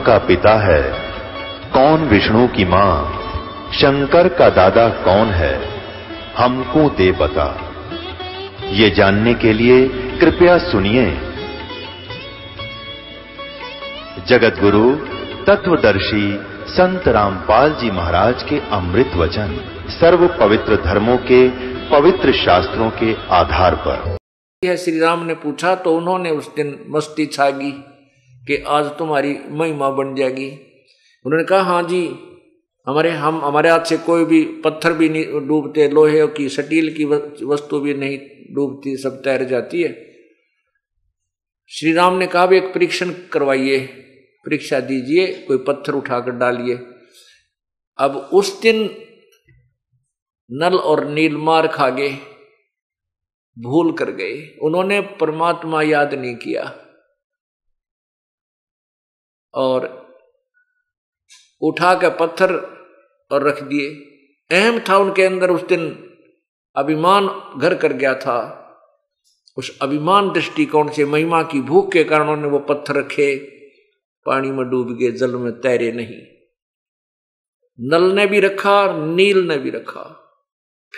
का पिता है। कौन विष्णु की माँ? शंकर का दादा कौन है? हमको दे बता। ये जानने के लिए कृपया सुनिए। जगत गुरु तत्वदर्शी संत रामपाल जी महाराज के अमृत वचन सर्व पवित्र धर्मों के पवित्र शास्त्रों के आधार पर। यह श्री राम ने पूछा तो उन्होंने उस दिन मस्ती छागी। कि आज तुम्हारी महिमा बन जाएगी। उन्होंने कहा हाँ जी, हमारे, हम, हमारे हाथ से कोई भी पत्थर भी नहीं डूबते, लोहे की, सटील की वस्तु भी नहीं डूबती, सब तैर जाती है। श्री राम ने कहा भी एक परीक्षण करवाइए, परीक्षा दीजिए, कोई पत्थर उठाकर डालिए। अब उस दिन नल और नील मार खा गए भूल कर गए। उन्होंने परमात्मा याद नहीं किया। और उठा के पत्थर और रख दिए। अहम था उनके अंदर उस दिन अभिमान घर कर गया था। उस अभिमान दृष्टिकोण से महिमा की भूख के कारण उन्होंने वो पत्थर रखे। पानी में डूब गए, जल में तैरे नहीं। नल ने भी रखा, नील ने भी रखा।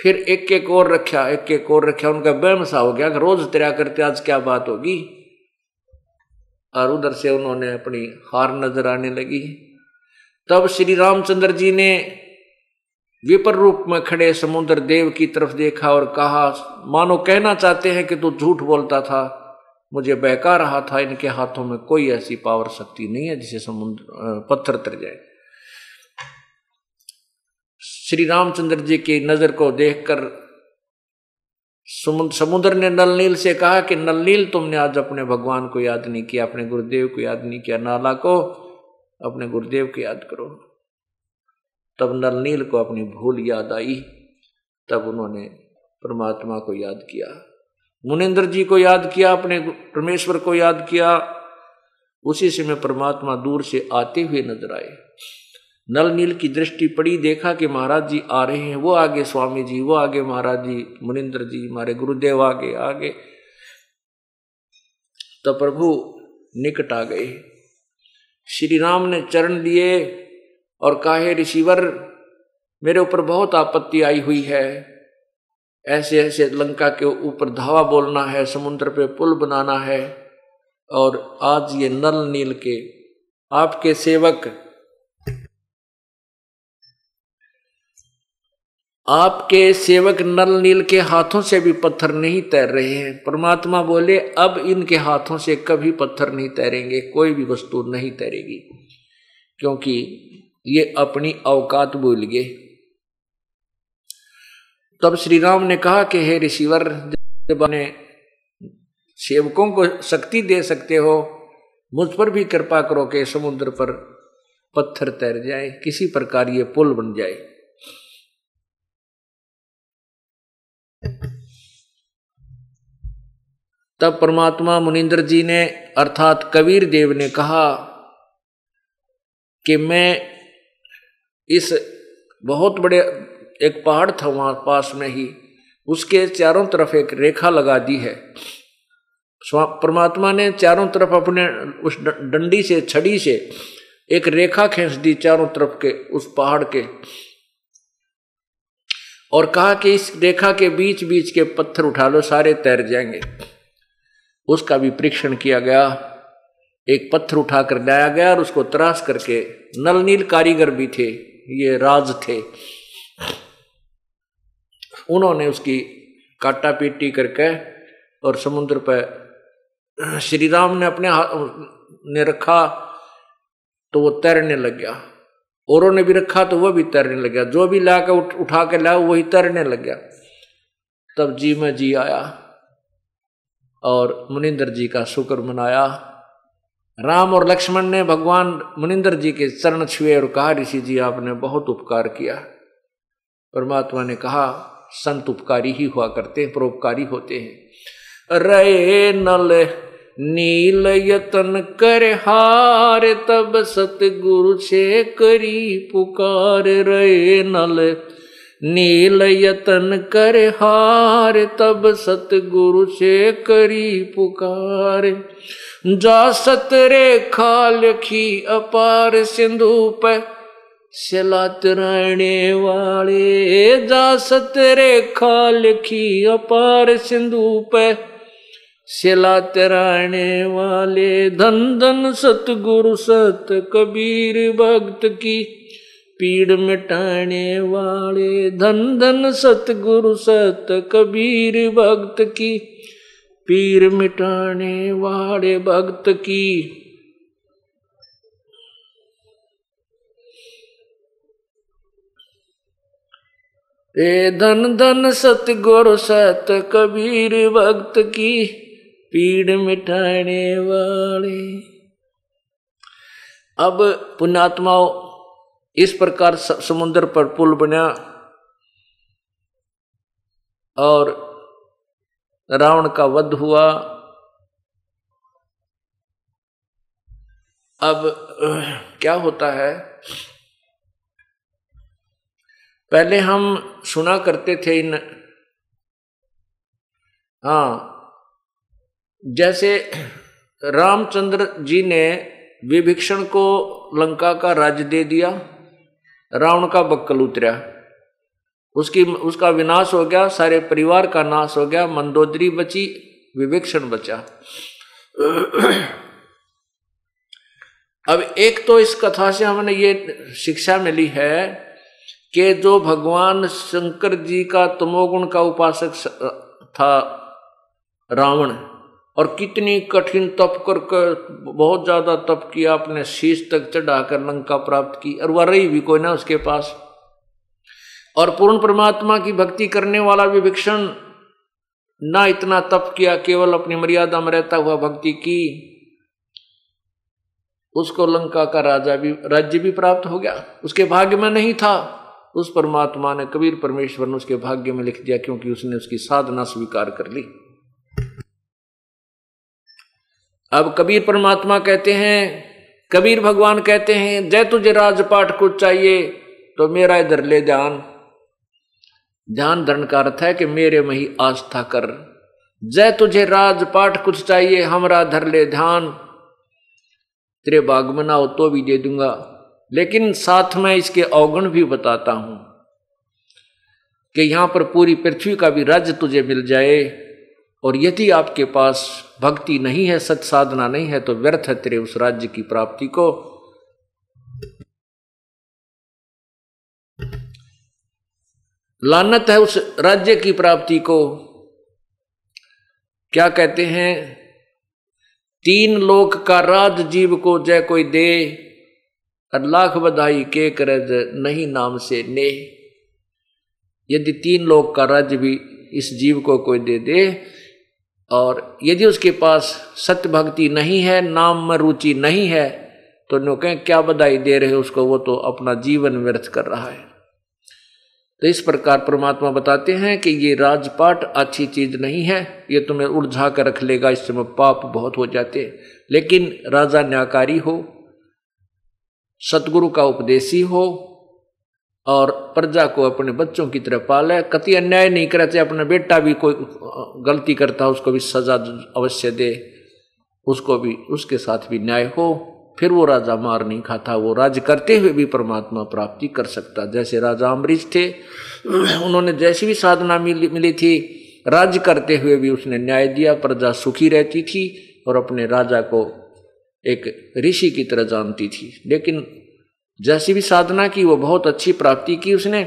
फिर एक एक और रखा एक एक और रखा। उनका बहम सा हो गया रोज तैरा करते आज क्या बात होगी? और उधर से उन्होंने अपनी हार नज़र आने लगी। तब श्री रामचंद्र जी ने विपर रूप में खड़े समुद्र देव की तरफ़ देखा और कहा, मानो कहना चाहते हैं कि तू झूठ बोलता था। मुझे बहका रहा था, इनके हाथों में कोई ऐसी पावर शक्ति नहीं है जिसे समुद्र पत्थर तर जाए। श्री रामचंद्र जी की नज़र को देखकर समुद्र ने नलनील से कहा कि नलनील तुमने आज अपने भगवान को याद नहीं किया, अपने गुरुदेव को याद नहीं किया, नाला को अपने गुरुदेव को याद करो। तब नलनील को अपनी भूल याद आई, तब उन्होंने परमात्मा को याद किया। मुनिंद्र जी को याद किया, अपने परमेश्वर को याद किया। उसी समय परमात्मा दूर से आते हुए नज़र आए। नल नील की दृष्टि पड़ी, देखा कि महाराज जी आ रहे हैं, वो आगे स्वामी जी, वो आगे महाराज जी, मुनिंद्र जी, हमारे गुरुदेव आगे आगे। तो प्रभु निकट आ गए। श्री राम ने चरण लिए और कहे, ऋषिवर, मेरे ऊपर बहुत आपत्ति आई हुई है। ऐसे ऐसे लंका के ऊपर धावा बोलना है, समुद्र पे पुल बनाना है और आज ये नल नील के आपके सेवक आपके सेवक नल नील के हाथों से भी पत्थर नहीं तैर रहे हैं। परमात्मा बोले, अब इनके हाथों से कभी पत्थर नहीं तैरेंगे, कोई भी वस्तु नहीं तैरेगी। क्योंकि ये अपनी अवकात भूल गए। तब श्री राम ने कहा कि, हे ऋषिवर, जब अपने सेवकों को शक्ति दे सकते हो, मुझ पर भी कृपा करो कि समुद्र पर पत्थर तैर जाए। किसी प्रकार ये पुल बन जाए। तब परमात्मा मुनिंद्र जी ने, अर्थात कबीर देव ने कहा कि मैं इस बहुत बड़े एक पहाड़ था वहाँ पास में ही, उसके चारों तरफ़ एक रेखा लगा दी है। परमात्मा ने चारों तरफ़ अपने उस डंडी से, छड़ी से एक रेखा खींच दी चारों तरफ़ के, उस पहाड़ के। और कहा कि इस रेखा के बीच बीच के पत्थर उठा लो, सारे तैर जाएँगे। उसका भी परीक्षण किया गया। एक पत्थर उठाकर लाया गया और उसको तराश करके नल नील कारीगर भी थे, ये राज थे। उन्होंने उसकी काटा पीटी करके और समुद्र पर श्री राम ने अपने हाथ ने रखा तो वो तैरने लग गया। औरों ने भी रखा तो वह भी तैरने लग गया। जो भी ला कर उठ, उठा के लाया वही तैरने लग गया। तब जी में जी आया और मुनिंदर जी का शुक्र मनाया। राम और लक्ष्मण ने भगवान मुनिंदर जी के चरण छुए और कहा ऋषि जी आपने बहुत उपकार किया। परमात्मा ने कहा संत उपकारी ही हुआ करते हैं परोपकारी होते हैं। रे नल नील यतन कर हार, तब सतगुरु से करी पुकार रे नल। नील यतन कर हार, तब सतगुरु से करी पुकार। जा सत रेखा लिखी अपार सिंधु पर सलात रहने वाले। जा सत रेखा लिखी अपार सिंधु पे सिलात रहने वाले धन धन सतगुरु, सत कबीर भक्त की पीड़ मिटाने वाले धन धन सतगुरु, सत कबीर भक्त की पीर मिटाने वाले भक्त की। ए धन धन सतगुरु, सत कबीर भक्त की पीड़ मिटाने वाले। अब पुण्यात्माओं इस प्रकार समुद्र पर पुल बना और रावण का वध हुआ। अब क्या होता है? पहले हम सुना करते थे इन हाँ जैसे रामचंद्र जी ने विभीषण को लंका का राज्य दे दिया, रावण का बक्कल उतरा। उसकी, उसका विनाश हो गया, सारे परिवार का नाश हो गया, मंदोदरी बची, विभीषण बचा। अब एक तो इस कथा से हमने ये शिक्षा मिली है कि जो भगवान शंकर जी का तमोगुण का उपासक था रावण और कितनी कठिन तप कर कर बहुत ज़्यादा तप किया अपने शीश तक चढ़ाकर लंका प्राप्त की, और वह रही भी कोई ना उसके पास। और पूर्ण परमात्मा की भक्ति करने वाला विभीषण ना इतना तप किया, केवल अपनी मर्यादा में रहता हुआ भक्ति की। उसको लंका का राजा भी, राज्य भी प्राप्त हो गया। उसके भाग्य में नहीं था। उस परमात्मा ने कबीर परमेश्वर ने उसके भाग्य में लिख दिया, क्योंकि उसने उसकी साधना स्वीकार कर ली। अब कबीर परमात्मा कहते हैं, कबीर भगवान कहते हैं, जय तुझे राजपाठ कुछ चाहिए तो मेरा इधर ले ध्यान ध्यान धरण का अर्थ है कि मेरे में ही आस्था कर। जय तुझे राजपाठ कुछ चाहिए, हमरा धर ले ध्यान तेरे बाग में ना हो तो भी दे दूँगा, लेकिन साथ में इसके अवगुण भी बताता हूँ कि यहाँ पर पूरी पृथ्वी का भी राज्य तुझे मिल जाए। और यदि आपके पास भक्ति नहीं है, सच साधना नहीं है तो व्यर्थ है तेरे उस राज्य की प्राप्ति को। लानत है उस राज्य की प्राप्ति को। क्या कहते हैं? तीन लोक का राज जीव को जय कोई दे, और लाख बधाई के करज नहीं नाम से ने। यदि तीन लोक का राज्य भी इस जीव को कोई दे दे और यदि उसके पास सत्य भक्ति नहीं है, नाम में रुचि नहीं है तो नो कहें क्या बधाई दे रहे उसको, वो तो अपना जीवन व्यर्थ कर रहा है। तो इस प्रकार परमात्मा बताते हैं कि ये राजपाट अच्छी चीज़ नहीं है, ये तुम्हें उलझा कर रख लेगा, इस समय पाप बहुत हो जाते लेकिन राजा न्याकारी हो, सतगुरु का उपदेशी हो और प्रजा को अपने बच्चों की तरह पाले। कति अन्याय नहीं करते अपना बेटा भी कोई गलती करता उसको भी सजा अवश्य दे। उसको भी उसके साथ भी न्याय हो। फिर वो राजा मार नहीं खाता। वो राज्य करते हुए भी परमात्मा प्राप्ति कर सकता। जैसे राजा अम्बरीश थे उन्होंने जैसी भी साधना मिली, मिली थी राज्य करते हुए भी उसने न्याय दिया। प्रजा सुखी रहती थी और अपने राजा को एक ऋषि की तरह जानती थी। लेकिन जैसी भी साधना की, वो बहुत अच्छी प्राप्ति की उसने।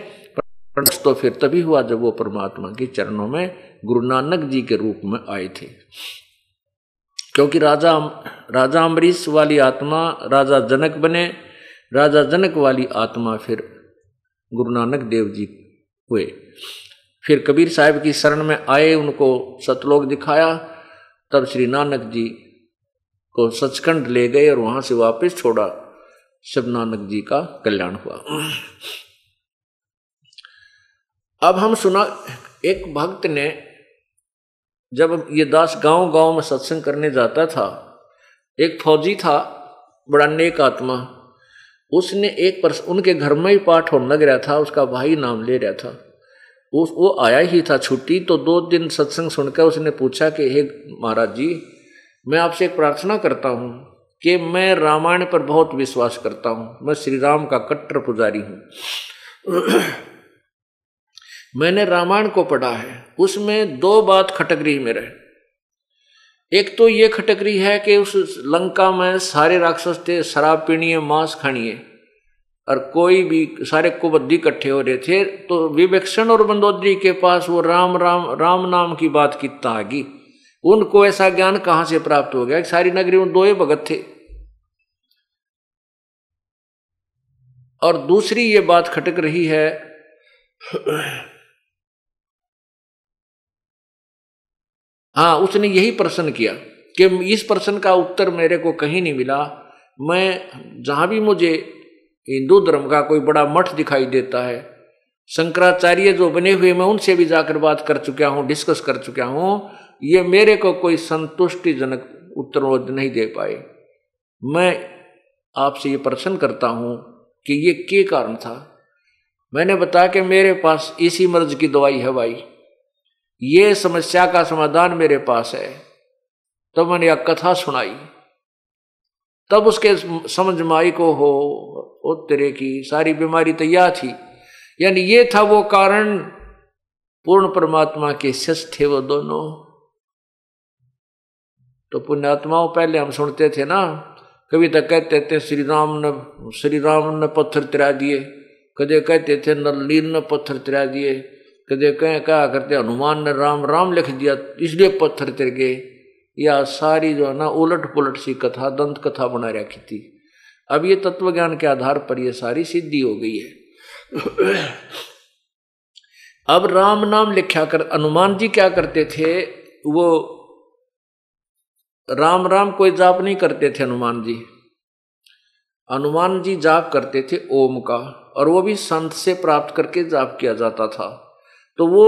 तो फिर तभी हुआ जब वो परमात्मा के चरणों में गुरु नानक जी के रूप में आए थे। क्योंकि राजा राजा अम्बरीश वाली आत्मा राजा जनक बने, राजा जनक वाली आत्मा फिर गुरु नानक देव जी हुए। फिर कबीर साहब की शरण में आए, उनको सतलोक दिखाया, तब श्री नानक जी को सचखंड ले गए और वहाँ से वापस छोड़ा। शिव नानक जी का कल्याण हुआ। अब हम सुना, एक भक्त ने, जब ये दास गाँव गाँव में सत्संग करने जाता था, एक फौजी था, बड़ा नेक आत्मा, उसने एक पर उनके घर में ही पाठ होने लग रहा था, उसका भाई नाम ले रहा था। उस, वो आया ही था छुट्टी तो दो दिन सत्संग सुनकर उसने पूछा कि, हे महाराज जी, मैं आपसे एक प्रार्थना करता हूँ कि मैं रामायण पर बहुत विश्वास करता हूँ। मैं श्री राम का कट्टर पुजारी हूँ। मैंने रामायण को पढ़ा है। उसमें दो बात खटक रही। मेरे एक तो ये खटक रही है कि उस लंका में सारे राक्षस थे, शराब है मांस खानी है और कोई भी, सारे कुबद्दी इकट्ठे हो रहे थे तो विवेक्षण और बंदोदरी के पास वो राम राम राम नाम की बात की आगी उनको ऐसा ज्ञान कहाँ से प्राप्त हो गया? कि सारी नगरी में दो ही भगत थे। और दूसरी ये बात खटक रही है हाँ उसने यही प्रश्न किया कि इस प्रश्न का उत्तर मेरे को कहीं नहीं मिला। मैं, जहाँ भी मुझे हिंदू धर्म का कोई बड़ा मठ दिखाई देता है, शंकराचार्य जो बने हुए मैं उनसे भी जाकर बात कर चुका हूँ, डिस्कस कर चुका हूँ। ये मेरे को कोई संतुष्टिजनक उत्तर नहीं दे पाए। मैं आपसे ये प्रश्न करता हूँ कि ये के कारण था। मैंने बताया कि मेरे पास इसी मर्ज की दवाई है भाई। ये समस्या का समाधान मेरे पास है। तो मैंने यह कथा सुनाई। तब उसके समझ माई को, हो, ओ तेरे की सारी बीमारी तो यह थी। यानी ये था वो कारण, पूर्ण परमात्मा के शस थे वो दोनों। तो पुण्यात्माओं पहले हम सुनते थे ना कभी तो कहते थे, श्री राम ने, श्री राम ने पत्थर तिरा दिए। कदे कहते थे, नलीन ने पत्थर तिरा दिए। कदे कह क्या करते, हनुमान ने राम राम लिख दिया, इसलिए पत्थर तिर गए। या सारी जो है ना उलट पुलट सी कथा दंत कथा बना रखी थी। अब ये तत्व ज्ञान के आधार पर ये सारी सिद्धि हो गई है। अब राम नाम लिखा कर, हनुमान जी क्या करते थे, वो राम राम कोई जाप नहीं करते थे हनुमान जी। हनुमान जी जाप करते थे ओम का, और वो भी संत से प्राप्त करके जाप किया जाता था। तो वो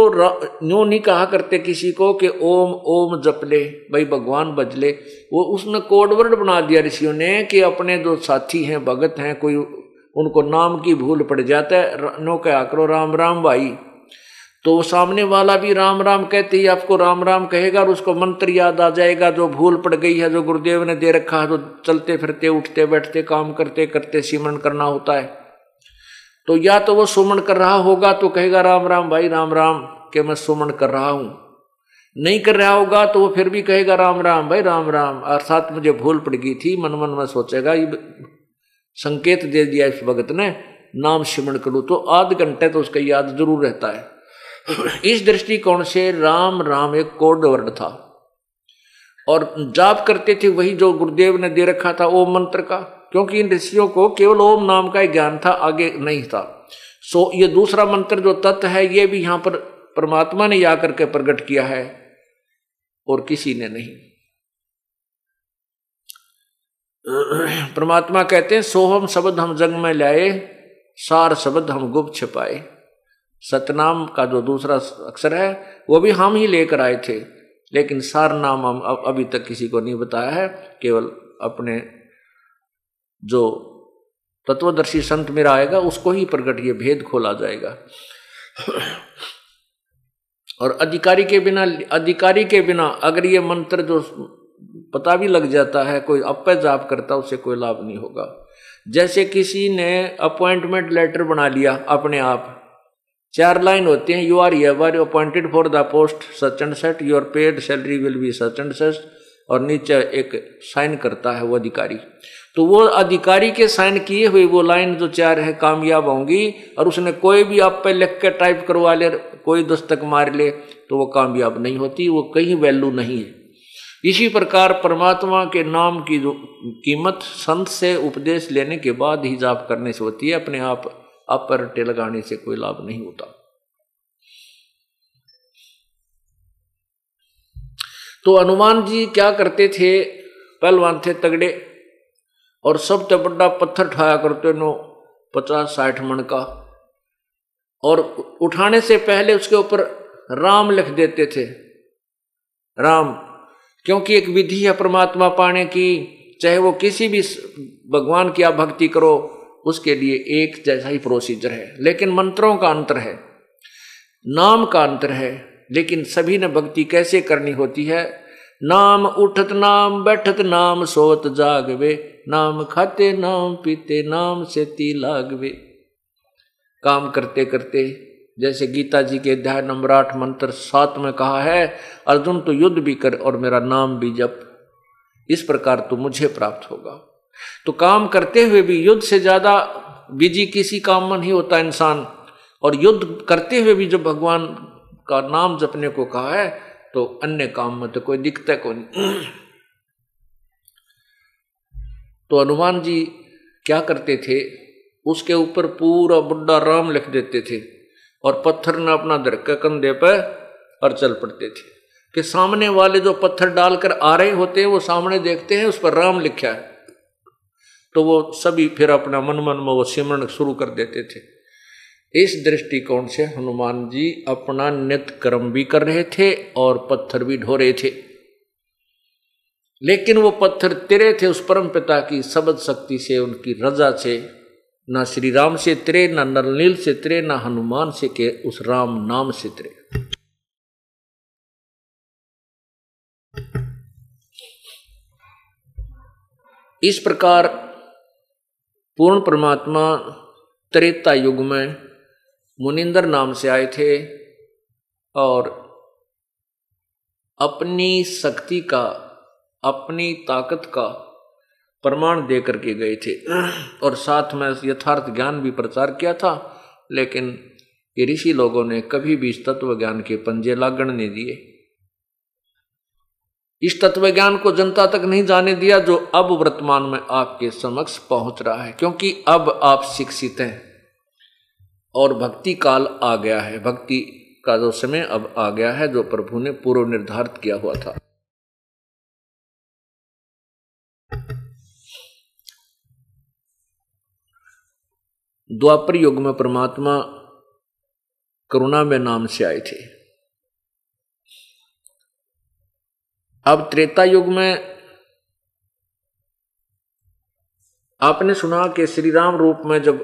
न्यो नहीं कहा करते किसी को कि ओम ओम जप ले, भाई भगवान बजले वो उसने कोडवर्ड बना दिया ऋषियों ने कि अपने जो साथी हैं, भगत हैं, कोई उनको नाम की भूल पड़ जाता है नो क्या करो, राम राम भाई। तो वो सामने वाला भी राम राम कहते ही, आपको राम राम कहेगा और उसको मंत्र याद आ जाएगा, जो भूल पड़ गई है, जो गुरुदेव ने दे रखा है जो चलते फिरते, उठते बैठते, काम करते करते सिमरण करना होता है। तो या तो वो सुमन कर रहा होगा तो कहेगा, राम राम भाई, राम राम, के मैं सुमन कर रहा हूँ। नहीं कर रहा होगा तो वो फिर भी कहेगा, राम राम भाई, राम राम, अर्थात मुझे भूल पड़ गई थी, मन मन में सोचेगा, ये संकेत दे दिया इस भगत ने, नाम सिमरण करूँ तो आध घंटे तो उसका याद ज़रूर रहता है। इस दृष्टिकोण से राम राम एक कोड वर्ड था। और जाप करते थे, वही जो गुरुदेव ने दे रखा था, ओम मंत्र का, क्योंकि इन ऋषियों को केवल ओम नाम का ही ज्ञान था, आगे नहीं था। सो, ये दूसरा मंत्र जो तत्व है, ये भी यहाँ पर परमात्मा ने या करके प्रकट किया है, और किसी ने नहीं। परमात्मा कहते हैं, सोहम शब्द हम जंग में लाए, सार शब्द हम गुप्त छिपाए। सतनाम का जो दूसरा अक्षर है, वो भी हम ही लेकर आए थे। लेकिन सार नाम हम अभी तक किसी को नहीं बताया है, केवल अपने जो तत्वदर्शी संत मेरा आएगा, उसको ही प्रकट ये भेद खोला जाएगा। और अधिकारी के बिना, अधिकारी के बिना अगर ये मंत्र जो पता भी लग जाता है, कोई अपे जाप करता उससे कोई लाभ नहीं होगा। जैसे किसी ने अपॉइंटमेंट लेटर बना लिया अपने आप चार लाइन होती हैं you are your appointed for the post such and set your paid salary will be such and set और नीचे एक साइन करता है वो अधिकारी। तो वो अधिकारी के साइन किए हुए वो लाइन जो चार है, कामयाब होंगी और उसने कोई भी आप पे लिख के टाइप करवा ले, कोई दस्तक मार ले तो वो कामयाब नहीं होती, वो कहीं वैल्यू नहीं है। इसी प्रकार परमात्मा के नाम की जो कीमत, संत से उपदेश लेने के बाद ही जाप करने से होती है, अपने आप अपरटे लगाने से कोई लाभ नहीं होता। तो हनुमान जी क्या करते थे? पहलवान थे तगड़े और सबसे बड़ा पत्थर ठाया करते नो पचास साठ मण का। और उठाने से पहले उसके ऊपर राम लिख देते थे। राम, क्योंकि एक विधि है परमात्मा पाने की, चाहे वो किसी भी भगवान की आप भक्ति करो उसके लिए एक जैसा ही प्रोसीजर है। लेकिन मंत्रों का अंतर है, नाम का अंतर है, लेकिन सभी ने भक्ति कैसे करनी होती है? नाम उठत नाम, बैठत नाम, सोत जागवे, नाम खाते नाम, पीते नाम से ती लागवे। काम करते करते, जैसे गीता जी के अध्याय नंबर आठ मंत्र सात में कहा है, अर्जुन तो युद्ध भी कर और मेरा नाम भी जप। इस प्रकार तो मुझे प्राप्त होगा। तो काम करते हुए भी युद्ध से ज़्यादा बिज़ी किसी काम में नहीं होता इंसान। और युद्ध करते हुए भी जब भगवान का नाम जपने को कहा है तो अन्य काम में तो कोई दिक्कत को नहीं। तो हनुमान जी क्या करते थे? उसके ऊपर पूरा बुढ़ा राम लिख देते थे और पत्थर ने अपना धरके कंधे पर और चल पड़ते थे। कि सामने वाले जो पत्थर डालकर आ रहे होते हैं, वो सामने देखते हैं, उस पर राम लिखा है। तो वो सभी फिर अपना मन मन में वो सिमरण शुरू कर देते थे। इस दृष्टिकोण से हनुमान जी अपना नित्य कर्म भी कर रहे थे और पत्थर भी ढो रहे थे। लेकिन वो पत्थर तिरे थे उस परम पिता की, सबद शक्ति से, उनकी रजा से, ना श्री राम से तिरे, ना नलनील से तिरे, ना हनुमान से के उस राम नाम से तिरे। इस प्रकार पूर्ण परमात्मा त्रेता युग में मुनिंदर नाम से आए थे और अपनी शक्ति का, अपनी ताकत का प्रमाण दे करके गए थे। और साथ में यथार्थ ज्ञान भी प्रचार किया था, लेकिन ऋषि लोगों ने कभी भी इस तत्व ज्ञान के पंजे लागण नहीं दिए। इस तत्व ज्ञान को जनता तक नहीं जाने दिया जो अब वर्तमान में आपके समक्ष पहुँच रहा है, क्योंकि अब आप शिक्षित हैं और भक्ति काल आ गया है। भक्ति का जो समय अब आ गया है, जो प्रभु ने पूर्व निर्धारित किया हुआ था। द्वापर युग में परमात्मा करुणा में नाम से आए थे। अब त्रेता युग में आपने सुना कि श्री राम रूप में जब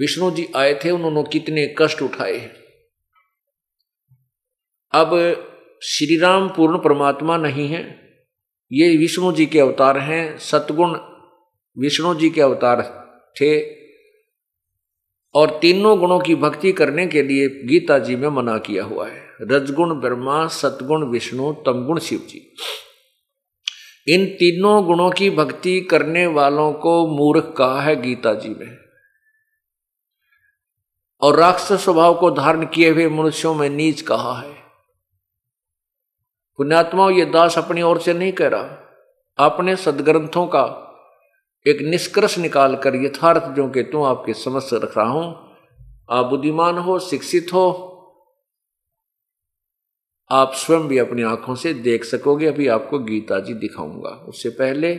विष्णु जी आए थे, उन्होंने कितने कष्ट उठाए। अब श्री राम पूर्ण परमात्मा नहीं है। ये विष्णु जी के अवतार हैं, सतगुण विष्णु जी के अवतार थे। और तीनों गुणों की भक्ति करने के लिए गीता जी में मना किया हुआ है। रजगुण, ब्रह्मा सतगुण विष्णु, तमगुण शिव जी इन तीनों गुणों की भक्ति करने वालों को मूर्ख कहा है गीता जी में और राक्षस स्वभाव को धारण किए हुए मनुष्यों में नीच कहा है। पुण्यात्मा ये दास अपनी ओर से नहीं कह रहा। अपने सदग्रंथों का एक निष्कर्ष निकाल कर यथार्थ जो कि तुम आपके समझ से रख रहा हूँ। आप बुद्धिमान हो, शिक्षित हो, आप स्वयं भी अपनी आँखों से देख सकोगे। अभी आपको गीता जी दिखाऊँगा। उससे पहले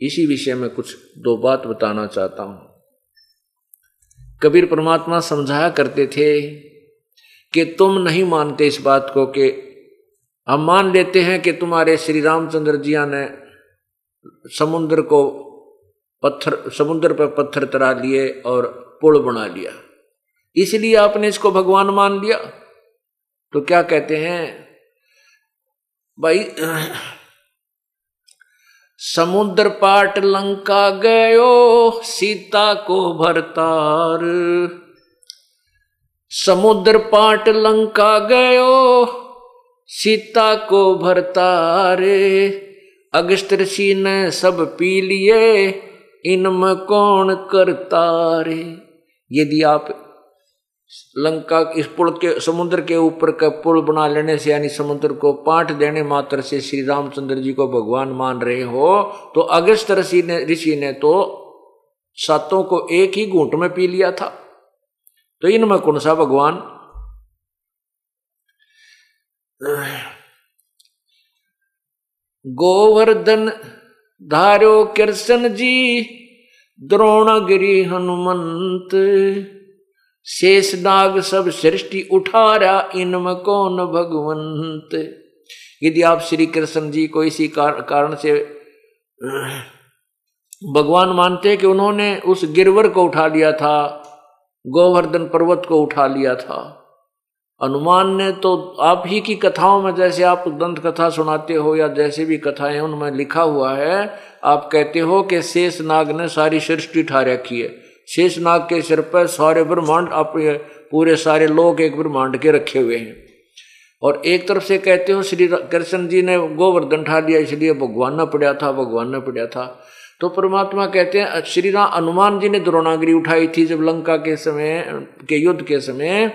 इसी विषय में कुछ दो बात बताना चाहता हूँ। कबीर परमात्मा समझाया करते थे कि तुम नहीं मानते इस बात को कि हम मान लेते हैं कि तुम्हारे श्री रामचंद्र जिया ने समुद्र को पत्थर, समुद्र पर पत्थर तरा लिए और पुल बना लिया। इसलिए आपने इसको भगवान मान लिया। तो क्या कहते हैं, भाई, समुद्र पाट लंका गयो, सीता को भरतार। समुद्र पाट लंका गयो, सीता को भरतारे। अगस्त ऋषि ने सब पी लिए इनमें कौन करता रे? यदि आप लंका इस पुल के, समुद्र के ऊपर का पुल बना लेने से, यानी समुद्र को पाठ देने मात्र से श्री रामचंद्र जी को भगवान मान रहे हो तो अगस्त ऋषि ने ऋषि ने तो सातों को एक ही घूंट में पी लिया था। तो इनमें कौन सा भगवान? गोवर्धन धारो कृष्ण जी, द्रोणगिरी हनुमंत। शेष नाग सब सृष्टि उठारा, इनम कौन भगवंत। यदि आप श्री कृष्ण जी को इसी कारण से, भगवान मानते कि उन्होंने उस गिरवर को उठा लिया था, गोवर्धन पर्वत को उठा लिया था। हनुमान ने तो आप ही की कथाओं में जैसे आप दंत कथा सुनाते हो या जैसे भी कथाएँ उनमें लिखा हुआ है, आप कहते हो कि शेष नाग ने सारी सृष्टि ठा रखी है। शेष नाग के सिर पर सारे ब्रह्मांड, आप पूरे सारे लोग एक ब्रह्मांड के रखे हुए हैं। और एक तरफ़ से कहते हो, श्री कृष्ण जी ने गोवर्धन ठा लिया, इसलिए भगवान न पड़ा था, भगवान न पड़ा था। तो परमात्मा कहते हैं, श्री राम, हनुमान जी ने द्रोणागिरी उठाई थी जब लंका के समय, के युद्ध के समय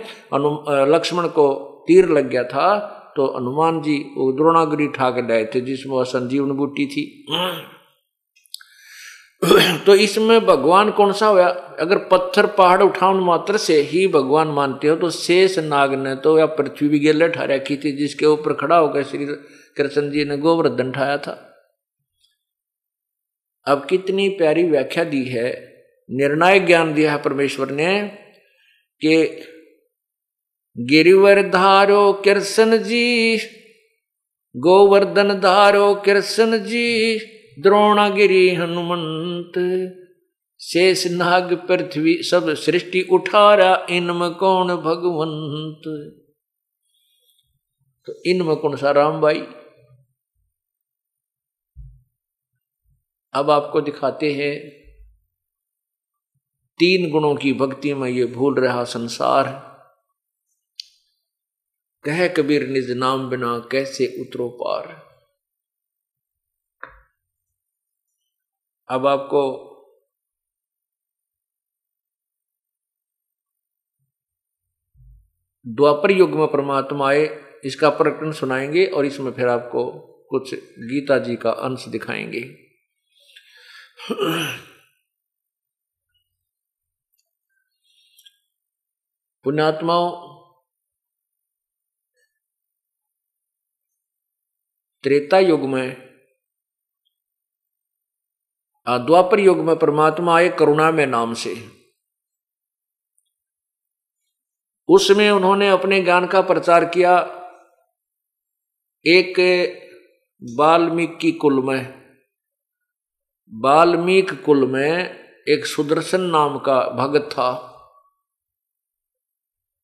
लक्ष्मण को तीर लग गया था तो हनुमान जी वो द्रोणागिरी उठा के लाए थे, जिसमें वह संजीवन बूटी थी। तो इसमें भगवान कौन सा हुआ अगर पत्थर पहाड़ उठाउन मात्र से ही भगवान मानते हो तो शेष नाग ने तो या पृथ्वी भी गेले ठा रखी थी, जिसके ऊपर खड़ा होकर श्री कृष्ण जी ने गोवर्धन ठाया था। अब कितनी प्यारी व्याख्या दी है। निर्णायक ज्ञान दिया है परमेश्वर ने कि गिरिवर धारो कृष्ण जी, गोवर्धन धारो कृष्ण जी, द्रोणागिरी हनुमंत, शेष नाग पृथ्वी सब सृष्टि उठारा, इनम कौन भगवंत? तो इनम कौन सा राम भाई? अब आपको दिखाते हैं तीन गुणों की भक्ति में ये भूल रहा संसार। कह कबीर निज नाम बिना कैसे उतरो पार। अब आपको द्वापर युग में परमात्मा आए, इसका प्रकरण सुनाएँगे और इसमें फिर आपको कुछ गीता जी का अंश दिखाएँगे। पुण्यात्माओं, त्रेता युग में द्वापर युग में परमात्मा आए करुणा में नाम से। उसमें उन्होंने अपने ज्ञान का प्रचार किया एक वाल्मीकि कुल में। वाल्मीक कुल में एक सुदर्शन नाम का भगत था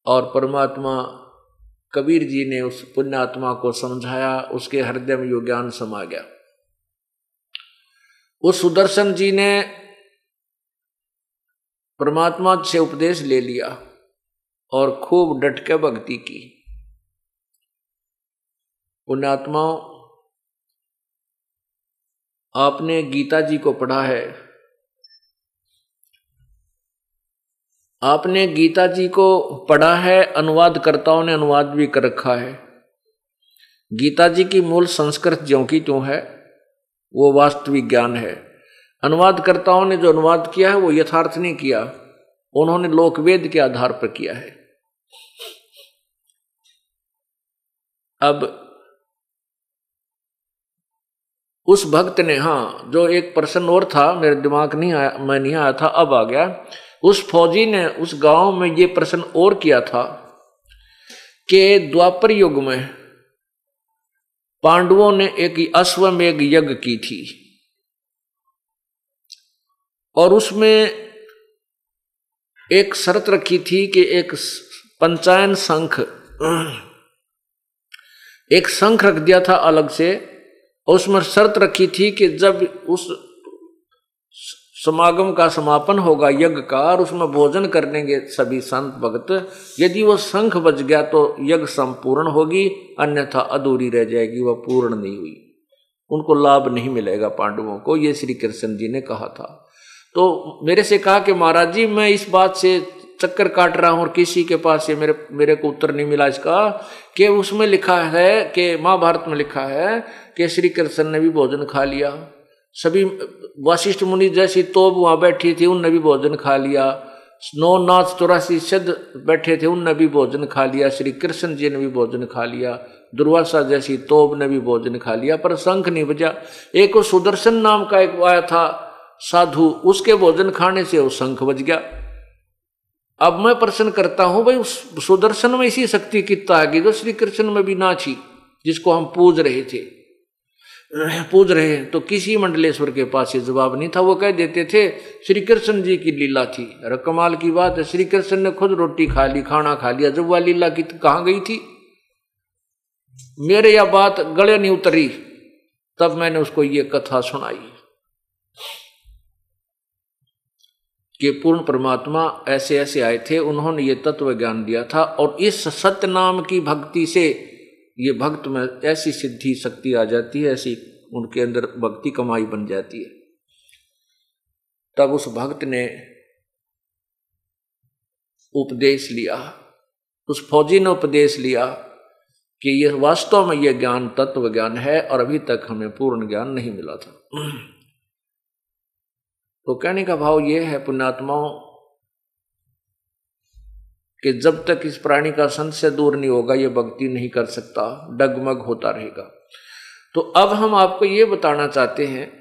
और परमात्मा कबीर जी ने उस पुण्यात्मा को समझाया, उसके हृदय में यो ज्ञान समा गया। उस सुदर्शन जी ने परमात्मा से उपदेश ले लिया और खूब डट के भक्ति की। पुण्यात्माओं आपने गीता जी को पढ़ा है। आपने गीता जी को पढ़ा है, अनुवादकर्ताओं ने अनुवाद भी कर रखा है। गीता जी की मूल संस्कृत ज्यों की त्यों है, वो वास्तविक ज्ञान है। अनुवादकर्ताओं ने जो अनुवाद किया है, वो यथार्थ नहीं किया। उन्होंने लोकवेद के आधार पर किया है। अब उस भक्त ने हाँ जो एक पर्सन और था, मेरे दिमाग नहीं आया, मैं नहीं आया था, अब आ गया। उस फौजी ने उस गाँव में ये प्रश्न और किया था कि द्वापर युग में पांडवों ने एक अश्वमेघ यज्ञ की थी और उसमें एक शर्त रखी थी कि एक पंचायन शंख एक शंख रख दिया था अलग से उसमें शर्त रखी थी कि जब उस समागम का समापन होगा यज्ञ का और उसमें भोजन करेंगे सभी संत भक्त, यदि वो शंख बज गया तो यज्ञ संपूर्ण होगी, अन्यथा अधूरी रह जाएगी, वह पूर्ण नहीं हुई। उनको लाभ नहीं मिलेगा पांडवों को, ये श्री कृष्ण जी ने कहा था। तो मेरे से कहा कि महाराज जी, मैं इस बात से चक्कर काट रहा हूँ और किसी के पास ये मेरे मेरे को उत्तर नहीं मिला इसका, कि उसमें लिखा है, कि महाभारत में लिखा है कि श्री कृष्ण ने भी भोजन खा लिया। सभी वशिष्ठ मुनि जैसी तोब वहाँ बैठी थी, उनने भी भोजन खा लिया। नौ नाथ चौरासी सिद्ध बैठे थे, उनने भी भोजन खा लिया। श्री कृष्ण जी ने भी भोजन खा लिया। दुर्वासा जैसी तोब ने भी भोजन खा लिया। पर शंख नहीं बजा एक वो सुदर्शन नाम का एक आया था, साधु। उसके भोजन खाने से वो शंख बज गया। अब मैं प्रश्न करता हूँ, भाई, उस सुदर्शन में इसी शक्ति कितना आगे जो श्री कृष्ण में भी ना थी, जिसको हम पूज रहे थे। पूज रहे हैं। तो किसी मंडलेश्वर के पास ये जवाब नहीं था। वो कह देते थे श्री कृष्ण जी की लीला थी। अरे कमाल की बात है श्री कृष्ण ने खुद रोटी खा ली, खाना खा लिया। जब वह लीला की कहाँ गई थी? मेरे यह बात गले नहीं उतरी। तब मैंने उसको ये कथा सुनाई कि पूर्ण परमात्मा ऐसे ऐसे आए थे। उन्होंने ये तत्व ज्ञान दिया था और इस सत्य नाम की भक्ति से ये भक्त में ऐसी सिद्धि शक्ति आ जाती है, ऐसी उनके अंदर भक्ति कमाई बन जाती है। तब उस भक्त ने उपदेश लिया, उस फौजी ने उपदेश लिया कि यह वास्तव में यह ज्ञान, तत्व ज्ञान है और अभी तक हमें पूर्ण ज्ञान नहीं मिला था। तो कहने का भाव यह है, पुण्यात्माओं कि जब तक इस प्राणी का संशय दूर नहीं होगा, ये भक्ति नहीं कर सकता, डगमग होता रहेगा। तो अब हम आपको ये बताना चाहते हैं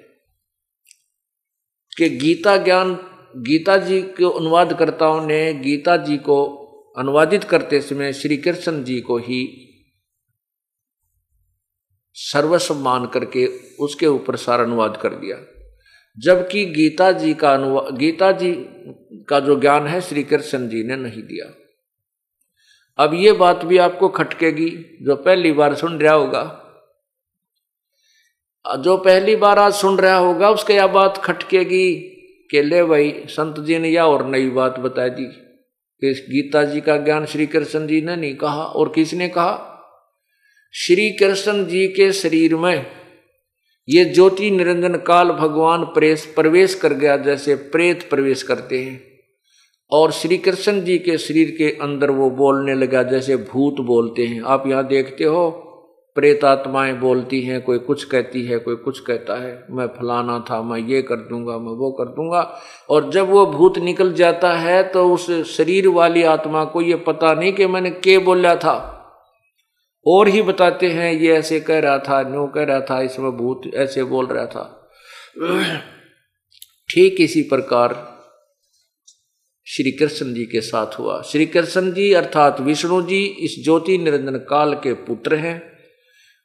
कि गीता ज्ञान, गीता जी के अनुवादकर्ताओं ने गीता जी को अनुवादित करते समय श्री कृष्ण जी को ही सर्वस्व मान करके उसके ऊपर सारा अनुवाद कर दिया। जबकि गीता जी का अनुवाद गीता जी का जो ज्ञान है, श्री कृष्ण जी ने नहीं दिया। अब ये बात भी आपको खटकेगी, जो पहली बार सुन रहा होगा। जो पहली बार आज सुन रहा होगा, उसके यह बात खटकेगी कि ले भाई, संत जी ने यह और नई बात बता दी कि गीता जी का ज्ञान श्री कृष्ण जी ने नहीं कहा, और किसने कहा? श्री कृष्ण जी के शरीर में ये ज्योति निरंजन काल भगवान प्रेस प्रवेश कर गया, जैसे प्रेत प्रवेश करते हैं। और श्री कृष्ण जी के शरीर के अंदर वो बोलने लगा, जैसे भूत बोलते हैं। आप यहाँ देखते हो प्रेत आत्माएँ बोलती हैं, कोई कुछ कहती है, कोई कुछ कहता है। मैं फलाना था, मैं ये कर दूँगा, मैं वो कर दूँगा। और जब वो भूत निकल जाता है तो उस शरीर वाली आत्मा को ये पता नहीं कि मैंने के बोला था। और ही बताते हैं, ये ऐसे कह रहा था, नो कह रहा था, इसमें भूत ऐसे बोल रहा था। ठीक इसी प्रकार श्री कृष्ण जी के साथ हुआ। श्री कृष्ण जी अर्थात विष्णु जी इस ज्योति निरंजन काल के पुत्र हैं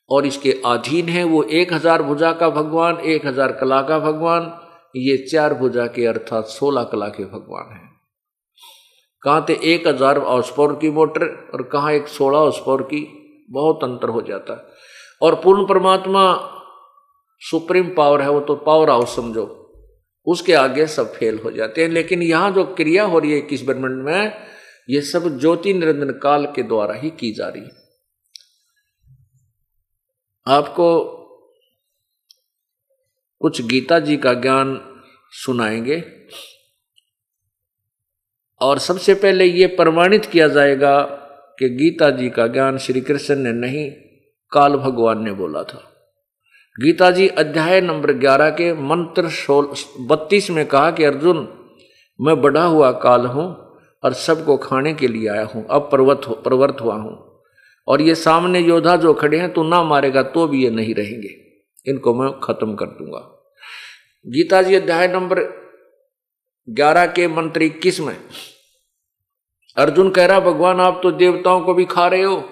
और इसके अधीन है। वो एक हज़ार भुजा का भगवान, एक हज़ार कला का भगवान, ये चार भुजा के अर्थात सोलह कला के भगवान हैं। कहाँ थे एक हज़ार हाउस पावर की मोटर और कहाँ एक सोलह हाउस की, बहुत अंतर हो जाता। है और पूर्ण परमात्मा सुप्रीम पावर है, वो तो पावर हाउस समझो। उसके आगे सब फेल हो जाते हैं। लेकिन यहाँ जो क्रिया हो रही है इक्कीस ब्रह्मंड में, ये सब ज्योति निरंजन काल के द्वारा ही की जा रही है। आपको कुछ गीता जी का ज्ञान सुनाएँगे। और सबसे पहले ये प्रमाणित किया जाएगा कि गीता जी का ज्ञान श्री कृष्ण ने नहीं, काल भगवान ने बोला था। गीता जी अध्याय नंबर ग्यारह के मंत्र सोल बत्तीस में कहा कि, अर्जुन, मैं बढ़ा हुआ काल हूँ और सबको खाने के लिए आया हूँ। अब पर्वत हो प्रवर्त हुआ हूँ। और ये सामने योद्धा जो खड़े हैं तो ना मारेगा तो भी ये नहीं रहेंगे। इनको मैं खत्म कर दूँगा। गीता जी अध्याय नंबर ग्यारह के मंत्र इक्कीस में, अर्जुन कह रहा, भगवान, आप तो देवताओं को भी खा रहे हो।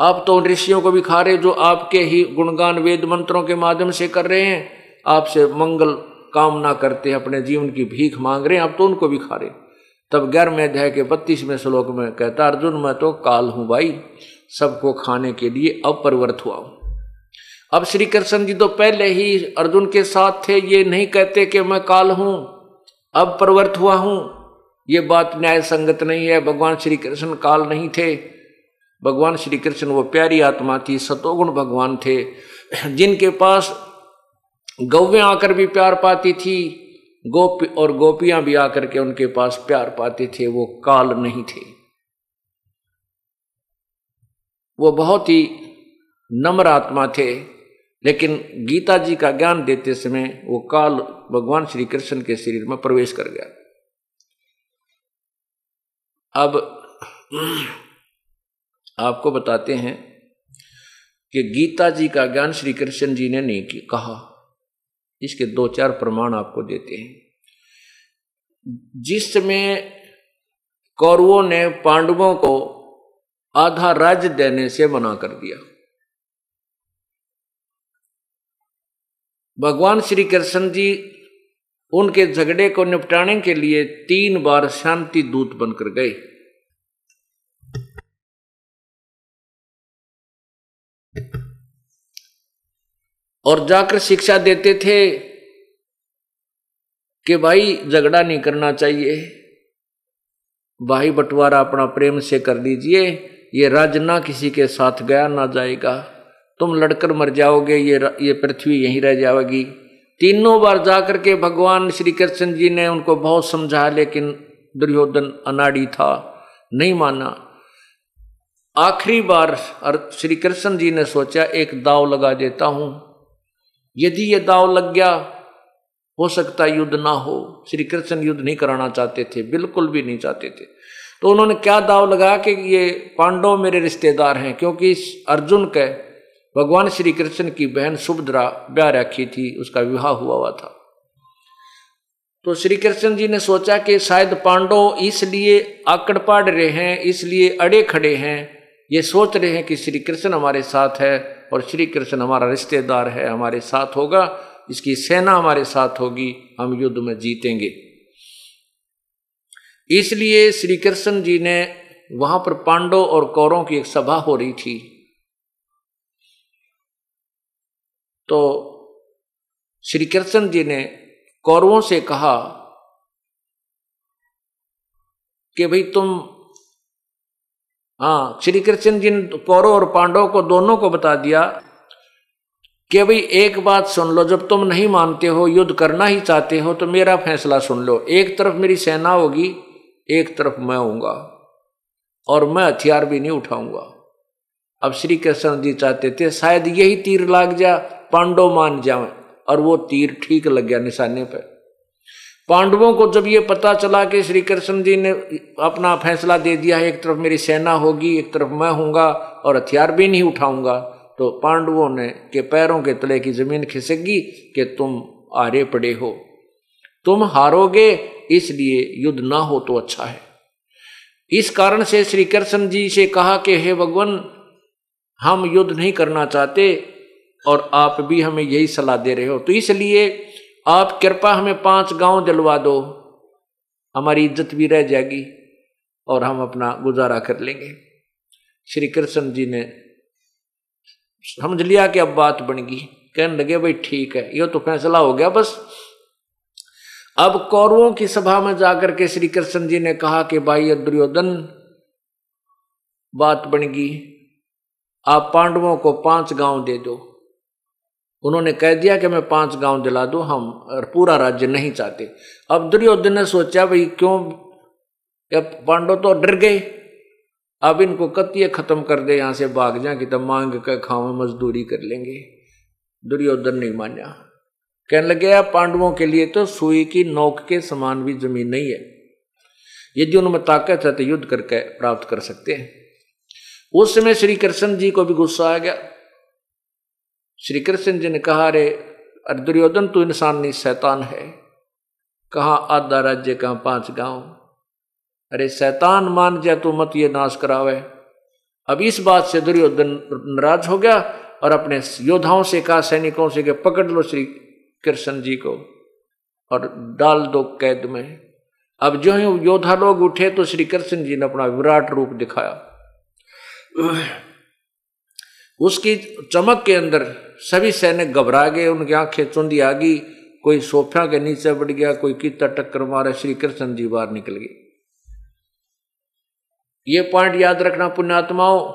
आप तो उन ऋषियों को भी खा रहे जो आपके ही गुणगान वेद मंत्रों के माध्यम से कर रहे हैं। आपसे मंगल कामना करते हैं, अपने जीवन की भीख मांग रहे हैं, आप तो उनको भी खा रहे तब ग्यारहवें अध्याय के बत्तीसवें श्लोक में कहता अर्जुन, मैं तो काल हूँ भाई, सबको खाने के लिए अपरिवर्त हुआ हूँ। अब श्री कृष्ण जी तो पहले ही अर्जुन के साथ थे, ये नहीं कहते कि मैं काल हूँ अब परिवर्त हुआ हूँ। ये बात न्याय संगत नहीं है, भगवान श्री कृष्ण काल नहीं थे। भगवान श्री कृष्ण, वो प्यारी आत्मा थी, सतोगुण भगवान थे। जिनके पास गौवें आकर भी प्यार पाती थी, गोप और गोपियाँ भी आकर के उनके पास प्यार पाते थे, वो काल नहीं थे। वो बहुत ही नम्र आत्मा थे, लेकिन गीता जी का ज्ञान देते समय वो काल भगवान श्री कृष्ण के शरीर में प्रवेश कर गया। अब आपको बताते हैं कि गीता जी का ज्ञान श्री कृष्ण जी ने नहीं कहा। इसके दो चार प्रमाण आपको देते हैं। जिसमें कौरवों ने पांडवों को आधा राज्य देने से मना कर दिया। भगवान श्री कृष्ण जी उनके झगड़े को निपटाने के लिए तीन बार शांति दूत बनकर गए। और जाकर शिक्षा देते थे कि भाई, झगड़ा नहीं करना चाहिए। भाई बंटवारा अपना प्रेम से कर लीजिए, ये राज ना किसी के साथ गया ना जाएगा। तुम लड़कर मर जाओगे, ये ये पृथ्वी यहीं रह जाएगी। तीनों बार जाकर के भगवान श्री कृष्ण जी ने उनको बहुत समझाया लेकिन दुर्योधन अनाड़ी था, नहीं माना। आखिरी बार श्री कृष्ण जी ने सोचा, एक दाव लगा देता हूँ। यदि ये दाव लग गया, हो सकता युद्ध ना हो। श्री कृष्ण युद्ध नहीं कराना चाहते थे, बिल्कुल भी नहीं चाहते थे। तो उन्होंने क्या दाव लगाया कि ये पांडव मेरे रिश्तेदार हैं, क्योंकि अर्जुन के, भगवान श्री कृष्ण की बहन सुभद्रा ब्याह रखी थी, उसका विवाह हुआ हुआ था। तो श्री कृष्ण जी ने सोचा कि शायद पांडव इसलिए आकड़ पाड़ रहे हैं, इसलिए अड़े खड़े हैं। ये सोच रहे हैं कि श्री कृष्ण हमारे साथ है और श्री कृष्ण हमारा रिश्तेदार है, हमारे साथ होगा, इसकी सेना हमारे साथ होगी, हम युद्ध में जीतेंगे। इसलिए श्री कृष्ण जी ने वहाँ पर पांडव और कौरों की एक सभा हो रही थी। तो श्री कृष्ण जी ने कौरवों से कहा कि भाई तुम हाँ श्री कृष्ण जी ने कौरव और पांडव को दोनों को बता दिया कि भाई, एक बात सुन लो, जब तुम नहीं मानते हो, युद्ध करना ही चाहते हो तो मेरा फैसला सुन लो। एक तरफ़ मेरी सेना होगी, एक तरफ़ मैं हूँगा और मैं हथियार भी नहीं उठाऊँगा। अब श्री कृष्ण जी चाहते थे, शायद यही तीर लाग जा, पांडव मान जाए, और वो तीर ठीक लग गया निशाने पर। पांडवों को जब ये पता चला कि श्री कृष्ण जी ने अपना फैसला दे दिया है, एक तरफ़ मेरी सेना होगी, एक तरफ़ मैं हूँगा और हथियार भी नहीं उठाऊँगा तो पांडवों ने के पैरों के तले की ज़मीन खिसकी कि तुम आरे पड़े हो। तुम हारोगे, इसलिए युद्ध ना हो तो अच्छा है। इस कारण से श्री कृष्ण जी से कहा कि, हे भगवान, हम युद्ध नहीं करना चाहते और आप भी हमें यही सलाह दे रहे हो। तो इसलिए आप कृपा हमें पाँच गाँव दिलवा दो। हमारी इज़्ज़त भी रह जाएगी और हम अपना गुजारा कर लेंगे। श्री कृष्ण जी ने समझ लिया कि अब बात बन गई। कहने लगे, भाई ठीक है, ये तो फैसला हो गया बस। अब कौरवों की सभा में जाकर के श्री कृष्ण जी ने कहा कि, भाई दुर्योधन, बात बन गई। आप पांडवों को पाँच गाँव दे दो। उन्होंने कह दिया कि मैं पाँच गाँव दिला दू, हम पूरा राज्य नहीं चाहते। अब दुर्योधन ने सोचा, भाई क्यों? पांडव तो डर गए। अब इनको कतिय खत्म कर दे, यहाँ से भाग जा कि तब मांग कर खाओ मजदूरी कर लेंगे। दुर्योधन नहीं माना। कहने लगे आप पांडवों के लिए तो सुई की नोक के समान भी ज़मीन नहीं है। यदि उनमें ताकत है तो युद्ध करके प्राप्त कर सकते हैं। उस समय श्री कृष्ण जी को भी गुस्सा आ गया। श्री कृष्ण जी ने कहा, अरे दुर्योधन, तू इंसान नहीं, शैतान है। कहा, आधा राज्य कहा पाँच गाँव। अरे, शैतान, मान जा तू, मत ये नाश करावे। अब इस बात से दुर्योधन नाराज़ हो गया और अपने योद्धाओं से कहा, सैनिकों से कि पकड़ लो श्री कृष्ण जी को और डाल दो कैद में। अब जो ही योद्धा लोग उठे तो श्री कृष्ण जी ने अपना विराट रूप दिखाया। उसकी चमक के अंदर सभी सैनिक घबरा गए, उनकी आँखें चुंदी आ गई, कोई सोफिया के नीचे बढ़ गया, कोई कितना टक्कर मारे, श्री कृष्ण जी बाहर निकल गए। ये पॉइंट याद रखना पुण्यात्माओं,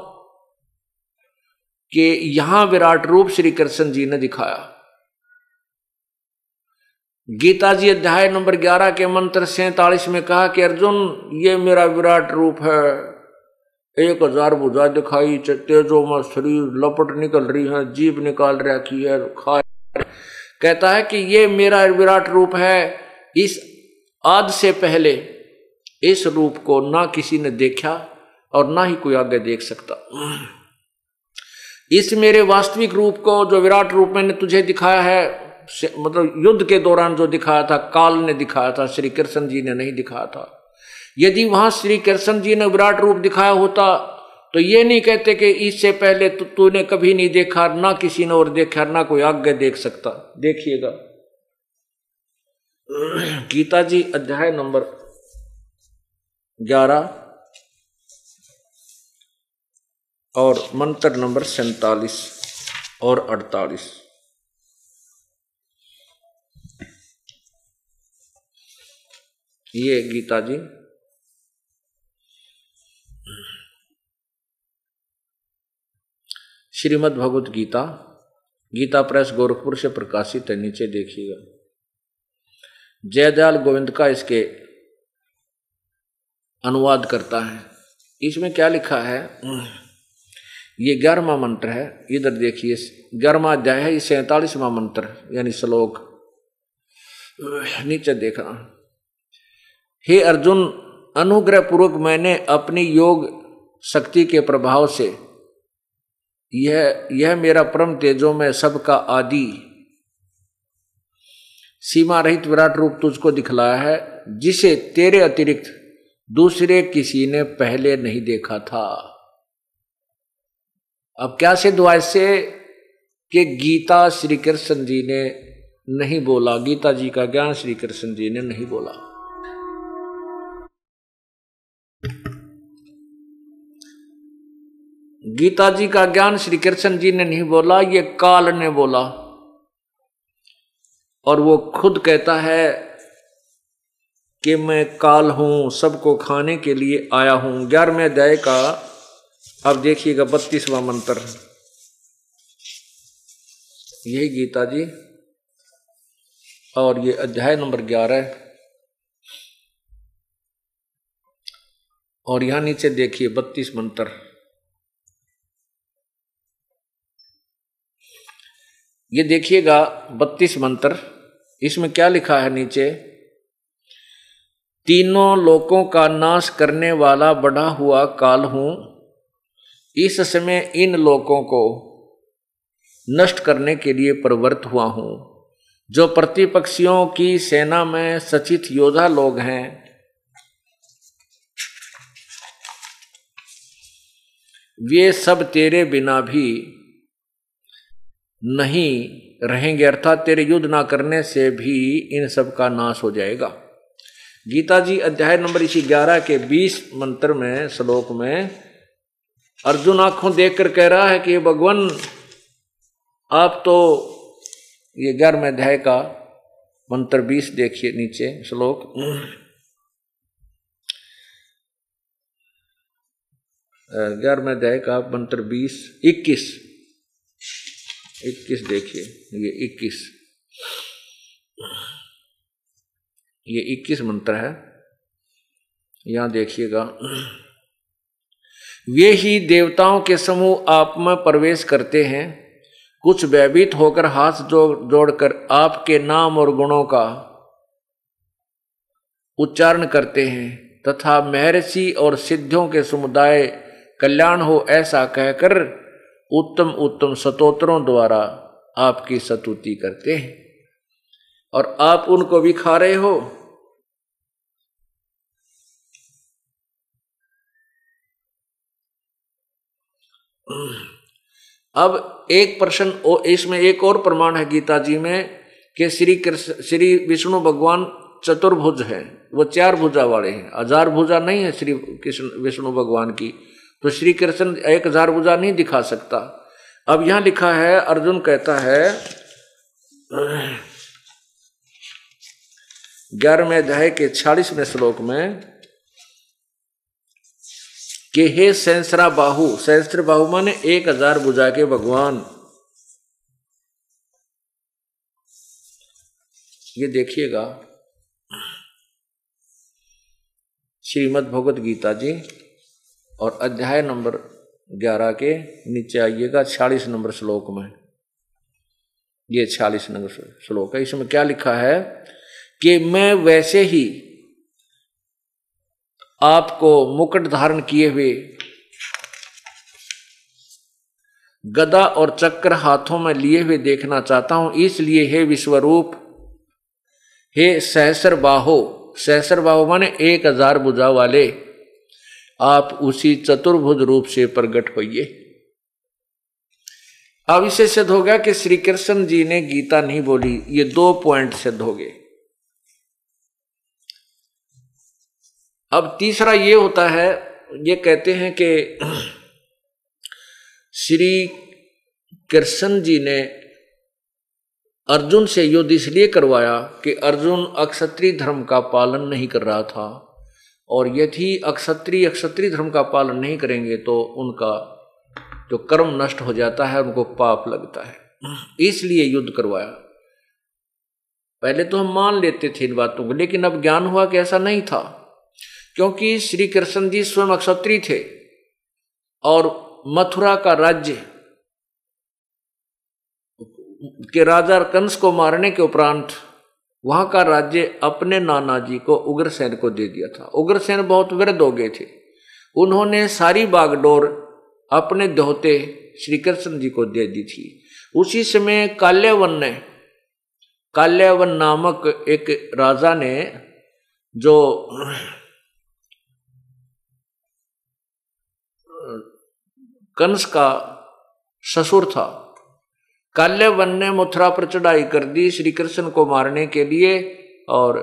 कि यहाँ विराट रूप श्री कृष्ण जी ने दिखाया। गीता जी अध्याय नंबर 11 के मंत्र सैतालीस में कहा कि, अर्जुन, ये मेरा विराट रूप है एक हज़ार भुजा दिखाई तेजो में शरीर लपट निकल रही है, जीभ निकाल रखी है खा कहता है कि ये मेरा विराट रूप है। इस आज से पहले इस रूप को ना किसी ने देखा और ना ही कोई आगे देख सकता। इस मेरे वास्तविक रूप को जो विराट रूप मैंने तुझे दिखाया है मतलब युद्ध के दौरान जो दिखाया था, काल ने दिखाया था, श्री कृष्ण जी ने नहीं दिखाया था। यदि वहाँ श्री कृष्ण जी ने विराट रूप दिखाया होता तो ये नहीं कहते कि इससे पहले तो तूने कभी नहीं देखा, ना किसी ने और देखा, ना कोई आगे देख सकता। देखिएगा। गीता जी अध्याय नंबर ग्यारह और मंत्र नंबर सैतालीस और अड़तालीस। ये गीता जी श्रीमद् भगवत गीता गीता प्रेस गोरखपुर से प्रकाशित है, नीचे देखिएगा। जयदयाल गोविंद का इसके अनुवाद करता है। इसमें क्या लिखा है? ये ग्यारहवा मंत्र है। इधर देखिए ग्यारहवा अध्याय है, ये सैतालीसवा मंत्र यानी श्लोक। नीचे देखना। हे अर्जुन अनुग्रह पूर्वक मैंने अपनी योग शक्ति के प्रभाव से यह यह मेरा परम तेजो में सबका आदि। सीमा रहित विराट रूप तुझको दिखलाया है, जिसे तेरे अतिरिक्त दूसरे किसी ने पहले नहीं देखा था। अब क्या सिद्ध हुआ इससे कि गीता श्री कृष्ण जी ने नहीं बोला? गीता जी का ज्ञान श्री कृष्ण जी ने नहीं बोला। गीता जी का ज्ञान श्री कृष्ण जी ने नहीं बोला, ये काल ने बोला। और वो खुद कहता है कि मैं काल हूँ, सबको खाने के लिए आया हूँ। ग्यारहवें अध्याय का अब देखिएगा बत्तीसवा मंत्र। यही गीता जी, और ये अध्याय नंबर ग्यारह। और यहाँ नीचे देखिए बत्तीस मंत्र। ये देखिएगा बत्तीस मंत्र। इसमें क्या लिखा है नीचे? तीनों लोकों का नाश करने वाला बड़ा हुआ काल हूँ। इस समय इन लोकों को नष्ट करने के लिए प्रवृत्त हुआ हूँ। जो प्रतिपक्षियों की सेना में सचित योद्धा लोग हैं, वे सब तेरे बिना भी नहीं रहेंगे, अर्थात तेरे युद्ध ना करने से भी इन सब का नाश हो जाएगा। गीता जी अध्याय नंबर इसी ग्यारह के बीस मंत्र में, श्लोक में, अर्जुन आँखों देखकर कह रहा है कि भगवान, आप तो ये ग्यारहवें अध्याय का मंत्र बीस देखिए नीचे श्लोक। ग्यारहवें अध्याय का मंत्र बीस, इक्कीस। इक्कीस देखिए, ये इक्कीस। ये इक्कीस मंत्र है। यहाँ देखिएगा। वे ही देवताओं के समूह आप में प्रवेश करते हैं। कुछ भयभीत होकर हाथ जोड़ जोड़कर आपके नाम और गुणों का उच्चारण करते हैं, तथा महर्षि और सिद्धियों के समुदाय कल्याण हो ऐसा कहकर उत्तम उत्तम सतोत्रों द्वारा आपकी सतुति करते हैं। और आप उनको भी खा रहे हो। अब एक प्रश्न इसमें एक और प्रमाण है गीता जी में कि श्री कृष्ण, श्री विष्णु भगवान चतुर्भुज है। वो चार भुजा वाले हैं। हज़ार भुजा नहीं है श्री कृष्ण, विष्णु भगवान की। तो श्री कृष्ण एक हज़ार भुजा नहीं दिखा सकता। अब यहाँ लिखा है, अर्जुन कहता है, ग्यारहवें अध्याय के छियालीसवें श्लोक में, कि हे सहस्रा बाहु सहस्त्र बाहु माने एक हज़ार भुजा के भगवान। ये देखिएगा श्रीमद् भगवत गीता जी और अध्याय नंबर ग्यारह के नीचे आइएगा, छियालीस नंबर श्लोक में। ये छियालीस नंबर श्लोक है। इसमें क्या लिखा है कि मैं वैसे ही आपको मुकुट धारण किए हुए गदा और चक्र हाथों में लिए हुए देखना चाहता हूँ। इसलिए हे विश्वरूप, हे सहसर बाहो सहसर बाहो माने एक हज़ार बुझा वाले आप उसी चतुर्भुज रूप से प्रकट होइए। अब इसे सिद्ध हो गया कि श्री कृष्ण जी ने गीता नहीं बोली, ये दो पॉइंट सिद्ध हो गए। अब तीसरा ये होता है, ये कहते हैं कि श्री कृष्ण जी ने अर्जुन से युद्ध इसलिए करवाया कि अर्जुन अक्षत्रिय धर्म का पालन नहीं कर रहा था। और यदि अक्षत्रिय अक्षत्रिय धर्म का पालन नहीं करेंगे तो उनका जो कर्म नष्ट हो जाता है, उनको पाप लगता है। इसलिए युद्ध करवाया। पहले तो हम मान लेते थे इन बातों को, लेकिन अब ज्ञान हुआ कि ऐसा नहीं था, क्योंकि श्री कृष्ण जी स्वयं अक्षत्रिय थे और मथुरा का राज्य के राजा कंस को मारने के उपरांत वहाँ का राज्य अपने नाना जी को उग्रसेन को दे दिया था। उग्रसेन बहुत वृद्ध हो गए थे। उन्होंने सारी बागडोर अपने दोहते श्री कृष्ण जी को दे दी थी। उसी समय काल्यावन ने, काल्यावन नामक एक राजा ने जो, कंस का ससुर था काल्यावन ने मथुरा पर चढ़ाई कर दी श्री कृष्ण को मारने के लिए और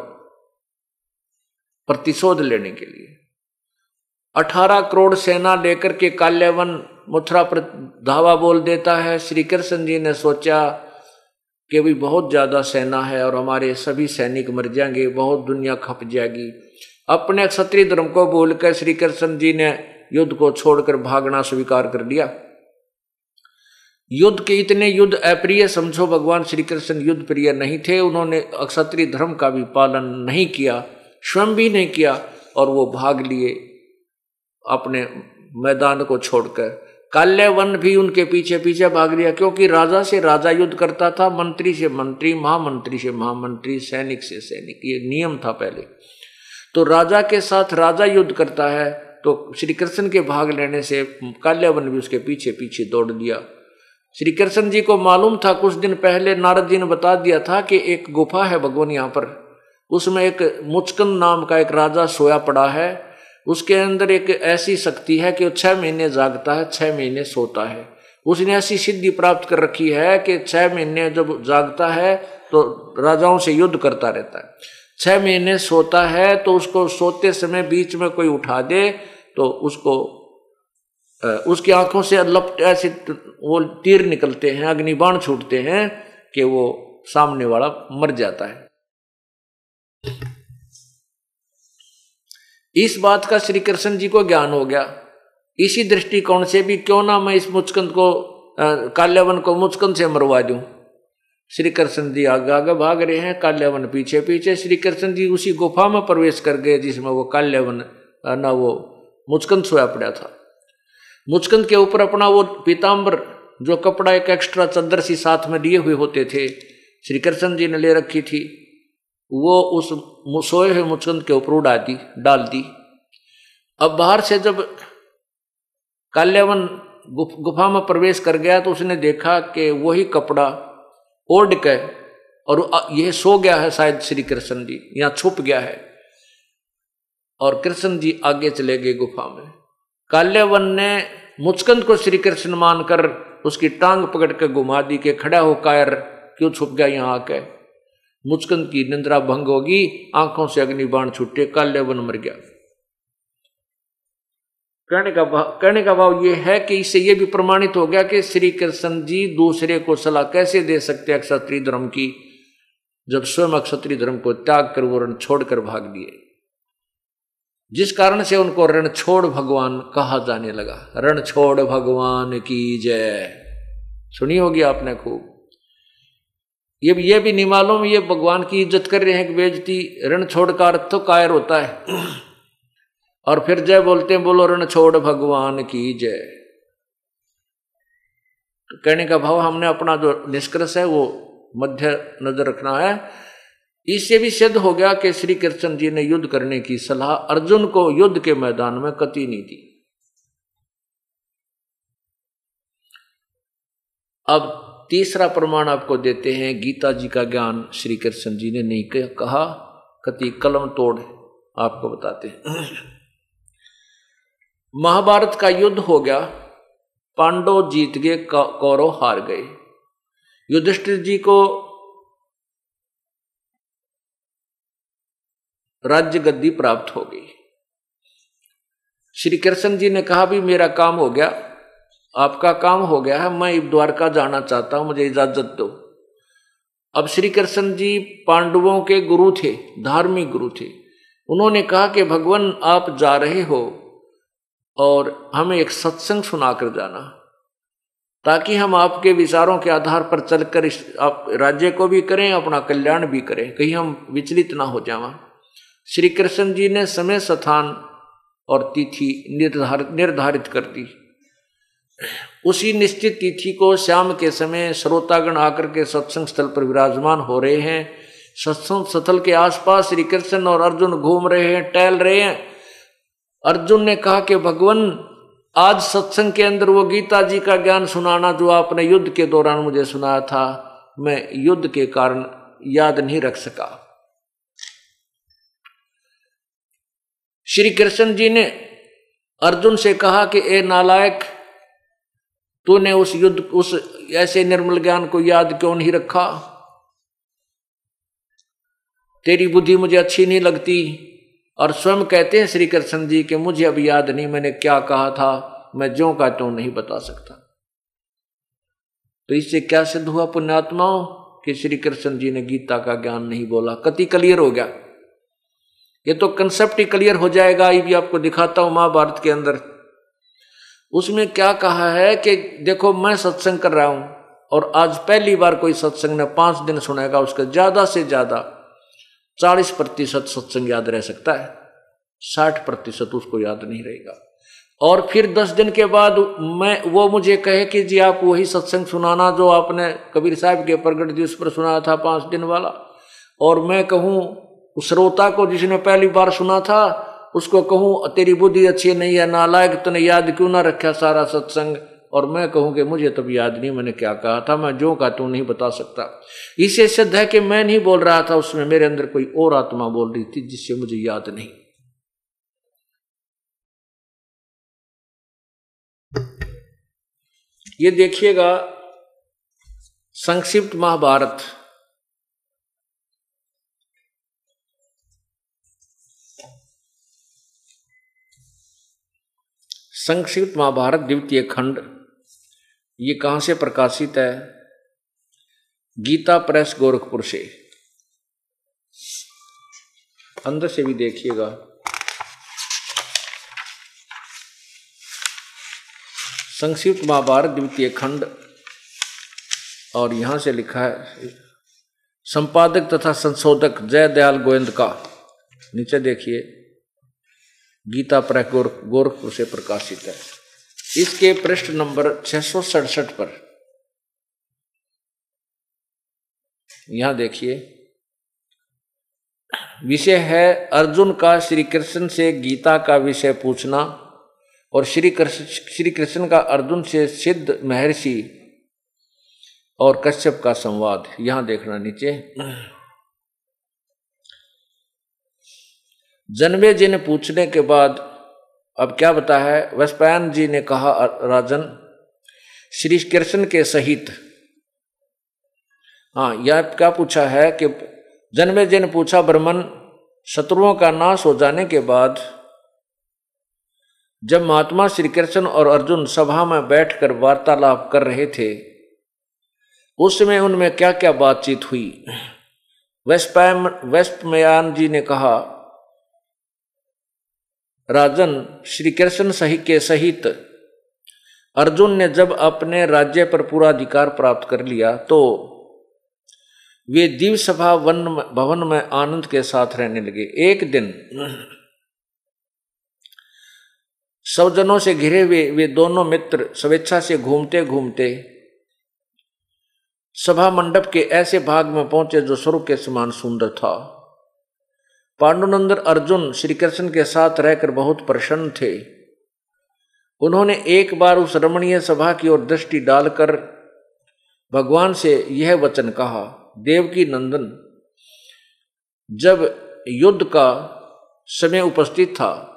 प्रतिशोध लेने के लिए। अठारह करोड़ सेना लेकर के काल्यावन मथुरा पर धावा बोल देता है। श्री कृष्ण जी ने सोचा कि भी बहुत ज़्यादा सेना है और हमारे सभी सैनिक मर जाएँगे, बहुत दुनिया खप जाएगी। अपने क्षत्रिय धर्म को बोलकर श्री कृष्ण जी ने युद्ध को छोड़कर भागना स्वीकार कर लिया। युद्ध के इतने युद्ध अप्रिय, समझो भगवान श्री कृष्ण युद्ध प्रिय नहीं थे, उन्होंने क्षत्रिय धर्म का भी पालन नहीं किया, स्वयं भी नहीं किया, और वो भाग लिए अपने मैदान को छोड़कर। काल्यवन भी उनके पीछे पीछे भाग लिया, क्योंकि राजा से राजा युद्ध करता था, मंत्री से मंत्री, महामंत्री से महामंत्री, सैनिक से सैनिक, ये नियम था पहले। तो राजा के साथ राजा युद्ध करता है तो श्री कृष्ण के भाग लेने से काल्यावन भी उसके पीछे पीछे दौड़ दिया श्री कृष्ण जी को मालूम था, कुछ दिन पहले नारद जी ने बता दिया था कि एक गुफा है भगवान यहाँ पर। उसमें एक मुचकन नाम का एक राजा सोया पड़ा है। उसके अंदर एक ऐसी शक्ति है कि वो छः महीने जागता है छः महीने सोता है। उसने ऐसी सिद्धि प्राप्त कर रखी है कि छः महीने जब जागता है तो राजाओं से युद्ध करता रहता है। छह महीने सोता है तो उसको सोते समय बीच में कोई उठा दे तो उसको उसकी आँखों से लपट ऐसे वो तीर निकलते हैं, अग्निबाण छूटते हैं कि वो सामने वाला मर जाता है। इस बात का श्री कृष्ण जी को ज्ञान हो गया। इसी दृष्टिकोण से भी क्यों ना मैं इस मुचकंद को काल्यावन को मुचकंद से मरवा दूँ? श्री कृष्ण जी आगे आगे भाग रहे हैं, काल्यावन पीछे पीछे श्री कृष्ण जी उसी गुफा में प्रवेश कर गए जिसमें वो काल्यावन ना वो मुचकंद सोया पड़ा था। मुचकंद के ऊपर अपना वो पीताम्बर जो कपड़ा एक एक्स्ट्रा चद्दर सी साथ में लिए हुए होते थे श्री कृष्ण जी ने ले रखी थी, वो उस सोए हुए मुचकंद के ऊपर उड़ा दी, डाल दी। अब बाहर से जब काल्यावन गुफा में प्रवेश कर गया तो उसने देखा कि वही कपड़ा ओढ़ के और यह सो गया है शायद श्री कृष्ण जी यहाँ छुप गया है। और कृष्ण जी आगे चले गए गुफा में। काल्यावन ने मुचकंद को श्री कृष्ण मानकर उसकी टांग पकड़ के घुमा दी के खड़ा हो कायर, क्यों छुप गया यहाँ आके? मुचकंद की निंद्रा भंग होगी आँखों से अग्नि बाण छुट्टे काल्यावन मर गया। कहने का भाव कहने का भाव ये है कि इससे ये भी प्रमाणित हो गया कि श्री कृष्ण जी दूसरे को सलाह कैसे दे सकते क्षत्रिय धर्म की? जब स्वयं क्षत्रिय धर्म को त्याग कर वो रण छोड़कर भाग दिए। जिस कारण से उनको रण छोड़ भगवान कहा जाने लगा। रण छोड़ भगवान की जय। सुनी होगी आपने खूब। ये ये भी नहीं मालूम, ये भगवान की इज़्ज़त कर रहे हैं कि बेजती ऋण छोड़ का अर्थ तो कायर होता है। और फिर जय बोलते हैं, बोलो ऋण छोड़ भगवान की जय। कहने का भाव हमने अपना जो निष्कर्ष है, वो मध्य नज़र रखना है। इससे भी सिद्ध हो गया कि श्री कृष्ण जी ने युद्ध करने की सलाह अर्जुन को युद्ध के मैदान में कति नहीं दी अब तीसरा प्रमाण आपको देते हैं, गीता जी का ज्ञान श्री कृष्ण जी ने नहीं कहा, कति कलम तोड़ आपको बताते हैं। महाभारत का युद्ध हो गया, पांडव जीत गए कौरव हार गए। युधिष्ठिर जी को राज्य गद्दी प्राप्त हो गई। श्री कृष्ण जी ने कहा भी मेरा काम हो गया, आपका काम हो गया है, मैं द्वारका जाना चाहता हूँ, मुझे इजाज़त दो। अब श्री कृष्ण जी पांडवों के गुरु थे, धार्मिक गुरु थे। उन्होंने कहा कि, भगवान, आप जा रहे हो और हमें एक सत्संग सुनाकर जाना, ताकि हम आपके विचारों के आधार पर चलकर इस, आप राज्य को भी करें, अपना कल्याण भी करें, कहीं हम विचलित ना हो जावा। श्री कृष्ण जी ने समय स्थान और तिथि निर्धारित निर्धारित कर दी। उसी निश्चित तिथि को शाम के समय श्रोतागण आकर के सत्संग स्थल पर विराजमान हो रहे हैं। सत्संग स्थल के आसपास श्री कृष्ण और अर्जुन घूम रहे हैं, टहल रहे हैं। अर्जुन ने कहा कि भगवान, आज सत्संग के अंदर वो गीता जी का ज्ञान सुनाना जो आपने युद्ध के दौरान मुझे सुनाया था, मैं युद्ध के कारण याद नहीं रख सका। श्री कृष्ण जी ने अर्जुन से कहा कि, ए नालायक, तूने उस युद्ध, उस ऐसे निर्मल ज्ञान को याद क्यों नहीं रखा? तेरी बुद्धि मुझे अच्छी नहीं लगती, और स्वयं कहते हैं श्री कृष्ण जी कि मुझे अब याद नहीं, मैंने क्या कहा था, मैं जो का तो नहीं बता सकता। तो इससे क्या सिद्ध हुआ पुण्यात्माओं कि श्री कृष्ण जी ने गीता का ज्ञान नहीं बोला? कति क्लियर हो गया। ये तो कंसेप्ट ही क्लियर हो जाएगा, ये भी आपको दिखाता हूँ महाभारत के अंदर। उसमें क्या कहा है कि देखो, मैं सत्संग कर रहा हूँ, और आज पहली बार कोई सत्संग ने पाँच दिन सुनाएगा, उसका ज़्यादा से ज़्यादा चालीस प्रतिशत सत्संग याद रह सकता है। साठ प्रतिशत उसको याद नहीं रहेगा। और फिर दस दिन के बाद मैं, वो मुझे कहे कि जी आप वही सत्संग सुनाना जो आपने कबीर साहब के प्रगट दिवस पर सुनाया था पाँच दिन वाला। और मैं कहूँ उस श्रोता को जिसने पहली बार सुना था, उसको कहूँ तेरी बुद्धि अच्छी नहीं है, नालायक, तूने याद क्यों ना रखा सारा सत्संग? और मैं कहूँ कि मुझे तब याद नहीं, मैंने क्या कहा था, मैं जो कहा तू नहीं बता सकता। इसे सिद्ध है कि मैं नहीं बोल रहा था, उसमें मेरे अंदर कोई और आत्मा बोल रही थी, जिससे मुझे याद नहीं। ये देखिएगा, संक्षिप्त महाभारत। संक्षिप्त महाभारत द्वितीय खंड। ये कहाँ से प्रकाशित है? गीता प्रेस गोरखपुर से। अंदर से भी देखिएगा। संक्षिप्त महाभारत द्वितीय खंड। और यहाँ से लिखा है, संपादक तथा संशोधक जय दयाल गोविंद का। नीचे देखिए। गीता प्र गोरखपुर से प्रकाशित है। इसके पृष्ठ नंबर छह सौ सड़सठ पर। यहाँ देखिए। विषय है अर्जुन का श्री कृष्ण से गीता का विषय पूछना और श्री कृष्ण श्री कृष्ण का अर्जुन से सिद्ध महर्षि और कश्यप का संवाद। यहाँ देखना नीचे। जन्मे जी ने पूछने के बाद अब क्या बता है? वस्पायन जी ने कहा, राजन, श्री कृष्ण के सहित। हाँ यह क्या पूछा है कि जन्मे जी ने पूछा, ब्रह्मन, शत्रुओं का नाश हो जाने के बाद जब महात्मा श्री कृष्ण और अर्जुन सभा में बैठकर वार्तालाप कर रहे थे उसमें उनमें क्या क्या बातचीत हुई? वेस्पैम वेस्पमयान जी ने कहा राजन श्री कृष्ण सही के सहित, अर्जुन ने जब अपने राज्य पर पूरा अधिकार प्राप्त कर लिया तो वे दिव्य सभा वन भवन में आनंद के साथ रहने लगे। एक दिन सौजनों से घिरे हुए, वे वे दोनों मित्र स्वेच्छा से घूमते घूमते सभा मंडप के ऐसे भाग में पहुँचे जो स्वरूप के समान सुंदर था। पांडुनंदन अर्जुन श्री कृष्ण के साथ रहकर बहुत प्रसन्न थे। उन्होंने एक बार उस रमणीय सभा की ओर दृष्टि डालकर भगवान से यह वचन कहा, देवकी नंदन, जब युद्ध का समय उपस्थित था,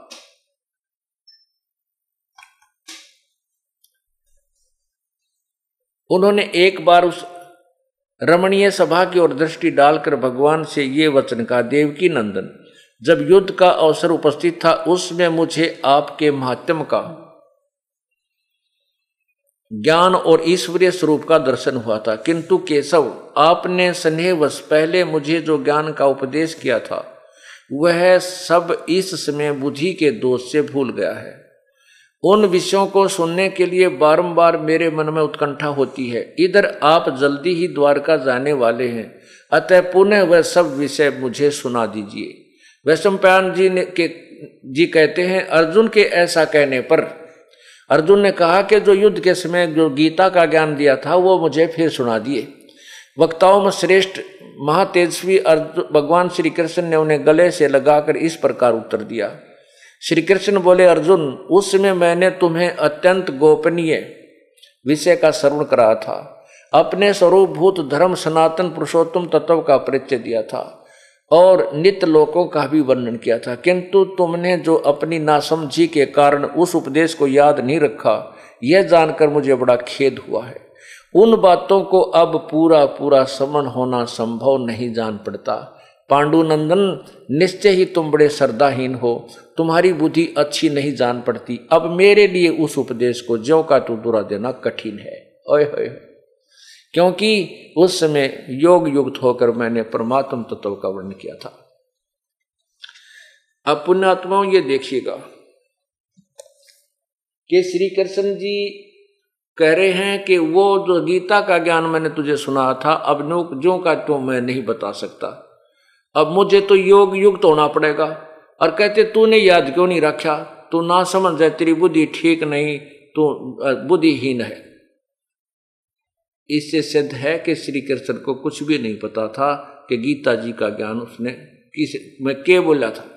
उन्होंने एक बार उस रमणीय सभा की ओर दृष्टि डालकर भगवान से ये वचन कहा, देवकी नंदन, जब युद्ध का अवसर उपस्थित था, उसमें मुझे आपके महात्म का ज्ञान और ईश्वरीय स्वरूप का दर्शन हुआ था। किंतु केशव, आपने स्नेहवश पहले मुझे जो ज्ञान का उपदेश किया था, वह सब इस समय बुद्धि के दोष से भूल गया है। उन विषयों को सुनने के लिए बारंबार मेरे मन में उत्कंठा होती है। इधर आप जल्दी ही द्वारका जाने वाले हैं। अतः पुनः वह सब विषय मुझे सुना दीजिए। वैश्वपायन जी ने के, जी कहते हैं, अर्जुन के ऐसा कहने पर। अर्जुन ने कहा कि जो युद्ध के समय जो गीता का ज्ञान दिया था, वो मुझे फिर सुना दिए। वक्ताओं में श्रेष्ठ महातेजस्वी अर्जुन, भगवान श्री कृष्ण ने उन्हें गले से लगाकर इस प्रकार उत्तर दिया। श्री कृष्ण बोले, अर्जुन, उसमें मैंने तुम्हें अत्यंत गोपनीय विषय का श्रवण करा था। अपने स्वरूप भूत धर्म सनातन पुरुषोत्तम तत्व का परिचय दिया था और नित्य लोकों का भी वर्णन किया था। किंतु तुमने जो अपनी नासमझी के कारण उस उपदेश को याद नहीं रखा, यह जानकर मुझे बड़ा खेद हुआ है। उन बातों को अब पूरा पूरा समन होना संभव नहीं जान पड़ता। पांडुनंदन, निश्चय ही तुम बड़े श्रद्धाहीन हो। तुम्हारी बुद्धि अच्छी नहीं जान पड़ती। अब मेरे लिए उस उपदेश को ज्यो का तू दुरा देना कठिन है। होए। क्योंकि उस समय योग युक्त होकर मैंने परमात्म तत्व का वर्णन किया था। अब पुण्यात्माओं ये देखिएगा कि श्री कृष्ण जी कह रहे हैं कि वो जो गीता का ज्ञान मैंने तुझे सुना था, अब जो का तो मैं नहीं बता सकता। अब मुझे तो योग युक्त होना पड़ेगा। और कहते, तूने याद क्यों नहीं रखा? तू ना समझ जाए तेरी बुद्धि ठीक नहीं, तू बुद्धिहीन है। इससे सिद्ध है कि श्री कृष्ण को कुछ भी नहीं पता था कि गीता जी का ज्ञान उसने किस मैं के बोला था।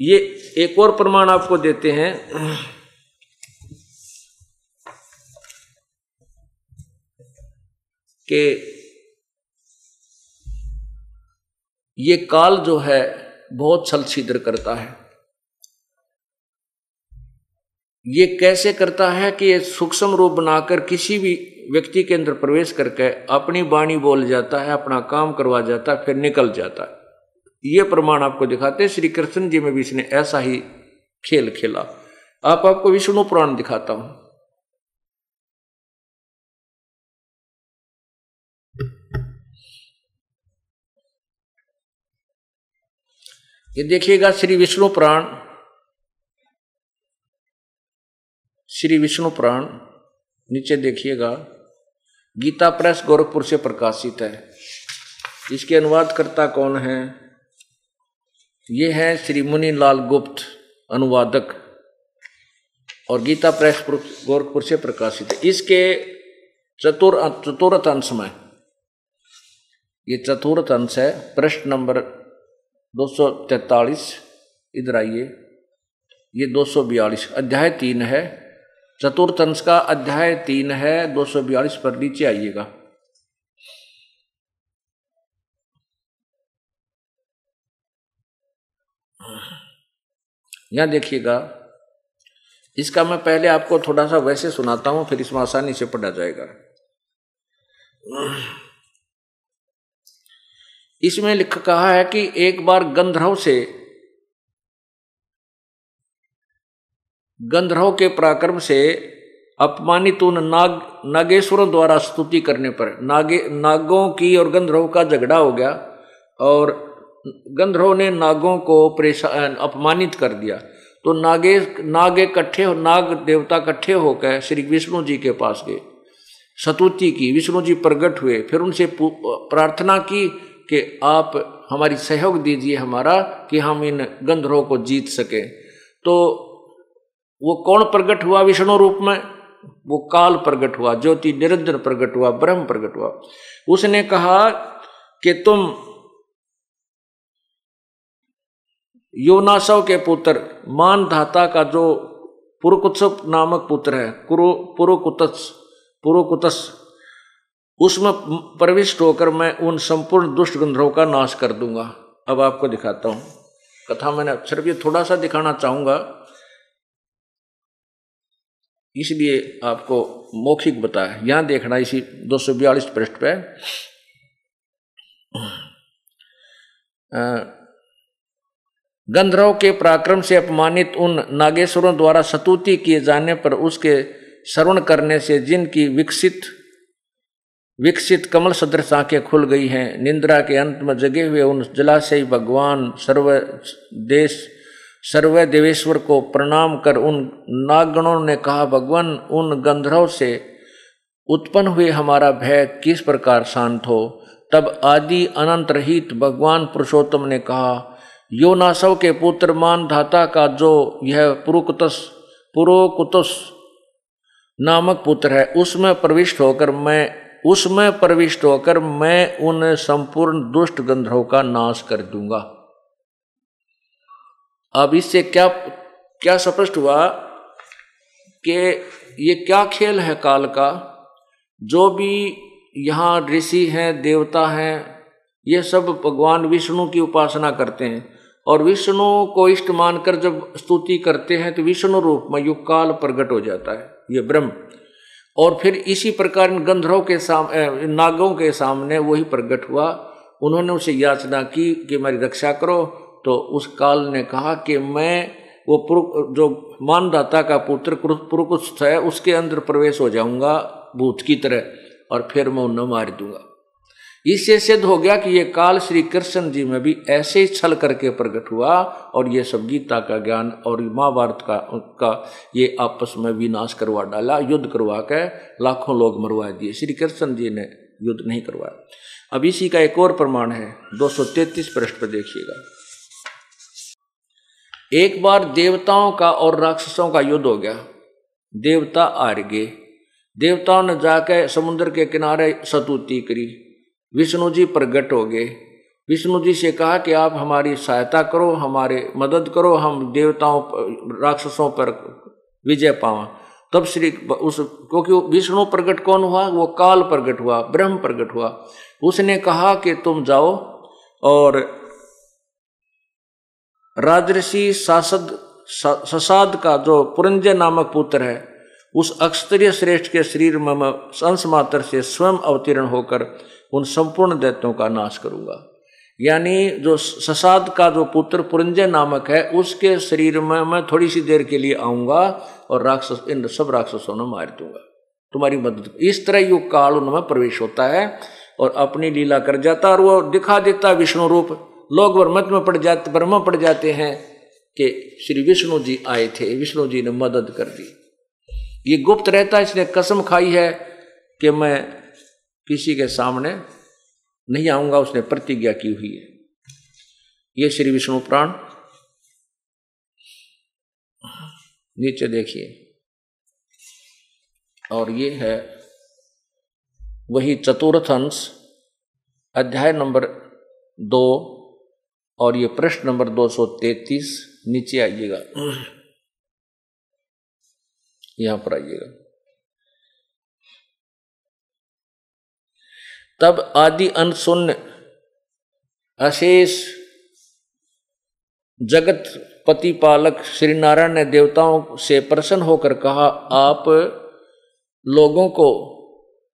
ये एक और प्रमाण आपको देते हैं। कि ये काल जो है बहुत छल छिद्र करता है। ये कैसे करता है कि ये सूक्ष्म रूप बनाकर किसी भी व्यक्ति के अंदर प्रवेश करके अपनी वाणी बोल जाता है, अपना काम करवा जाता है, फिर निकल जाता है। ये प्रमाण आपको दिखाते हैं। श्री कृष्ण जी में भी इसने ऐसा ही खेल खेला। आप, आपको विष्णु पुराण दिखाता हूँ। ये देखिएगा श्री विष्णु पुराण। श्री विष्णु पुराण नीचे देखिएगा। गीता प्रेस गोरखपुर से प्रकाशित है। इसके अनुवादकर्ता कौन है? ये है श्री मुनि लाल गुप्त, अनुवादक। और गीता प्रेस गोरखपुर से प्रकाशित है। इसके चतुर, चतुर्थ अंश में, ये चतुर्थ अंश है। प्रश्न नंबर दो सौ तैतालीस, इधर आइए। ये दो सौ बयालीस, अध्याय तीन है। चतुर्थ अंश का अध्याय तीन है, दो सौ बयालीस पर नीचे आइएगा। यहाँ देखिएगा, इसका मैं पहले आपको थोड़ा सा वैसे सुनाता हूँ, फिर इसमें आसानी से पढ़ा जाएगा। इसमें लिख कहा है कि एक बार गंधर्व से गंधर्व के पराक्रम से अपमानित उन नाग, नागेश्वरों द्वारा स्तुति करने पर, नागे, नागों की और गंधर्व का झगड़ा हो गया और गंधर्व ने नागों को परेशान अपमानित कर दिया। तो नागे, नाग इकट्ठे नाग देवता इकट्ठे होकर श्री विष्णु जी के पास गए। सतुति की, विष्णु जी प्रकट हुए, फिर उनसे प्रार्थना की कि आप हमारी सहयोग दीजिए हमारा कि हम इन गंधर्वों को जीत सके। तो वो कौन प्रकट हुआ विष्णु रूप में? वो काल प्रकट हुआ, ज्योति निरंजन प्रकट हुआ, ब्रह्म प्रकट हुआ। उसने कहा कि तुम योनासव के पुत्र मान धाता का जो पुरुकुत्सव नामक पुत्र है पुरुकुतस पुरुकुतस उसमें प्रविष्ट होकर मैं उन संपूर्ण दुष्ट गंधर्वों का नाश कर दूँगा। अब आपको दिखाता हूँ। कथा मैंने सिर्फ़ ये थोड़ा सा दिखाना चाहूँगा। इसलिए आपको मौखिक बताया। यहाँ देखना इसी दो सौ बयालीस पृष्ठ पे। गंधर्व के पराक्रम से अपमानित उन नागेश्वरों द्वारा सतुति किए जाने पर उसके श्रवण करने से जिनकी विकसित विकसित कमल सदृश आँखें खुल गई हैं। निंद्रा के अंत में जगे हुए उन जलाशय भगवान सर्व देश सर्व देवेश्वर को प्रणाम कर उन नागगणों ने कहा, भगवान, उन गंधर्व से उत्पन्न हुए हमारा भय किस प्रकार शांत हो? तब आदि अनंत रहित भगवान पुरुषोत्तम ने कहा यो नासव के पुत्र मान धाता का जो यह पुरुकुतस, पुरोकुतस नामक पुत्र है, उसमें प्रविष्ट होकर मैं उसमें प्रविष्ट होकर मैं उन संपूर्ण दुष्ट गंधर्वों का नाश कर दूँगा। अब इससे क्या क्या स्पष्ट हुआ कि ये क्या खेल है काल का? जो भी यहाँ ऋषि हैं, देवता हैं, ये सब भगवान विष्णु की उपासना करते हैं। और विष्णु को इष्ट मानकर जब स्तुति करते हैं तो विष्णु रूप में युग काल प्रकट हो जाता है। ये ब्रह्म। और फिर इसी प्रकार इन गंधर्व के सामने नागों के सामने वही प्रकट हुआ। उन्होंने उसे याचना की कि मेरी रक्षा करो। तो उस काल ने कहा कि मैं वो जो मानदाता का पुत्र पुरुकुस्थ है, उसके अंदर प्रवेश हो जाऊँगा भूत की तरह और फिर मैं उन्हें मार दूँगा। इससे सिद्ध हो गया कि ये काल श्री कृष्ण जी में भी ऐसे ही छल करके प्रकट हुआ और ये सब गीता का ज्ञान और महाभारत का का ये आपस में विनाश करवा डाला, युद्ध करवा के लाखों लोग मरवा दिए। श्री कृष्ण जी ने युद्ध नहीं करवाया। अब इसी का एक और प्रमाण है 233 पृष्ठ पर देखिएगा। एक बार देवताओं का और राक्षसों का युद्ध हो गया। देवता आर गए। देवताओं ने जाकर समुद्र के किनारे सतुति करी। विष्णु जी प्रगट हो गए। विष्णु जी से कहा कि आप हमारी सहायता करो, हमारे मदद करो, हम देवताओं राक्षसों पर विजय पावा। तब श्री उस, क्योंकि विष्णु प्रकट कौन हुआ? वो काल प्रकट हुआ, ब्रह्म प्रकट हुआ। उसने कहा कि तुम जाओ और राजऋषि सासद ससाद का जो पुरंजय नामक पुत्र है, उस अक्षत्रिय श्रेष्ठ के शरीर में अंश मात्र से स्वयं अवतीर्ण होकर उन संपूर्ण दैत्यों का नाश करूँगा। यानी जो ससाद का जो पुत्र पुरंजय नामक है, उसके शरीर में मैं थोड़ी सी देर के लिए आऊँगा और राक्षस, इन सब राक्षसों ने मार दूँगा। तुम्हारी मदद इस तरह युग काल उनमें प्रवेश होता है और अपनी लीला कर जाता और वो दिखा देता विष्णु रूप। लोग वर्मत में पड़ जाते ब्रह्म पड़ जाते हैं कि श्री विष्णु जी आए थे, विष्णु जी ने मदद कर दी। ये गुप्त रहता इसने कसम खाई है कि मैं किसी के सामने नहीं आऊँगा, उसने प्रतिज्ञा की हुई है। ये श्री विष्णु प्राण। नीचे देखिए। और ये है वही चतुर्थ अंश, अध्याय नंबर दो और ये प्रश्न नंबर दो सौ तैतीस। नीचे आइएगा। यहाँ पर आइएगा। तब आदि अनशून्य अशेष जगत पतिपालक श्री नारायण ने देवताओं से प्रसन्न होकर कहा, आप लोगों को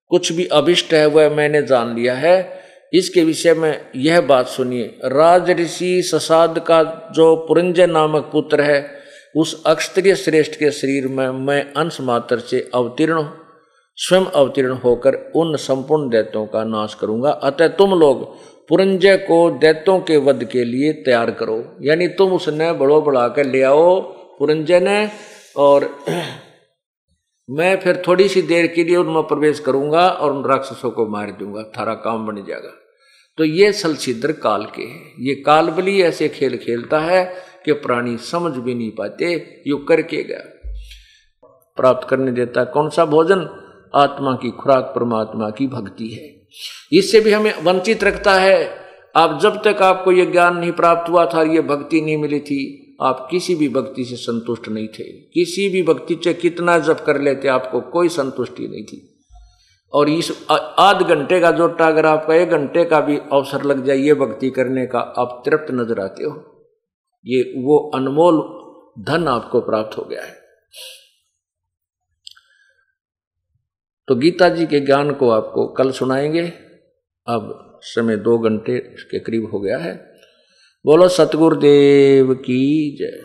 कुछ भी अभिष्ट है, वह मैंने जान लिया है। इसके विषय में यह बात सुनिए। राज ऋषि ससाद का जो पुरंजय नामक पुत्र है, उस अक्षत्रिय श्रेष्ठ के शरीर में मैं अंश मात्र से अवतीर्ण स्वयं अवतीर्ण होकर उन संपूर्ण दैत्यों का नाश करूँगा। अतः तुम लोग पुरंजय को दैत्यों के वध के लिए तैयार करो। यानी तुम उसने बड़ो बढ़ा कर ले आओ पुरंजय ने और मैं फिर थोड़ी सी देर के लिए उनमें प्रवेश करूँगा और उन राक्षसों को मार दूँगा। थारा काम बन जाएगा। तो ये सलछिद्र काल के हैं। ये काल बली ऐसे खेल खेलता है कि प्राणी समझ भी नहीं पाते। यु करके गया। प्राप्त करने देता कौन सा भोजन? आत्मा की खुराक परमात्मा की भक्ति है। इससे भी हमें वंचित रखता है। आप जब तक आपको यह ज्ञान नहीं प्राप्त हुआ था, ये भक्ति नहीं मिली थी, आप किसी भी भक्ति से संतुष्ट नहीं थे। किसी भी भक्ति से कितना जप कर लेते, आपको कोई संतुष्टि नहीं थी। और इस आध घंटे का जोटा अगर आपका एक घंटे का भी अवसर लग जाए ये भक्ति करने का, आप तृप्त नज़र आते हो। ये वो अनमोल धन आपको प्राप्त हो गया है। तो गीता जी के ज्ञान को आपको कल सुनाएँगे। अब समय दो घंटे के करीब हो गया है। बोलो, सतगुरुदेव की जय।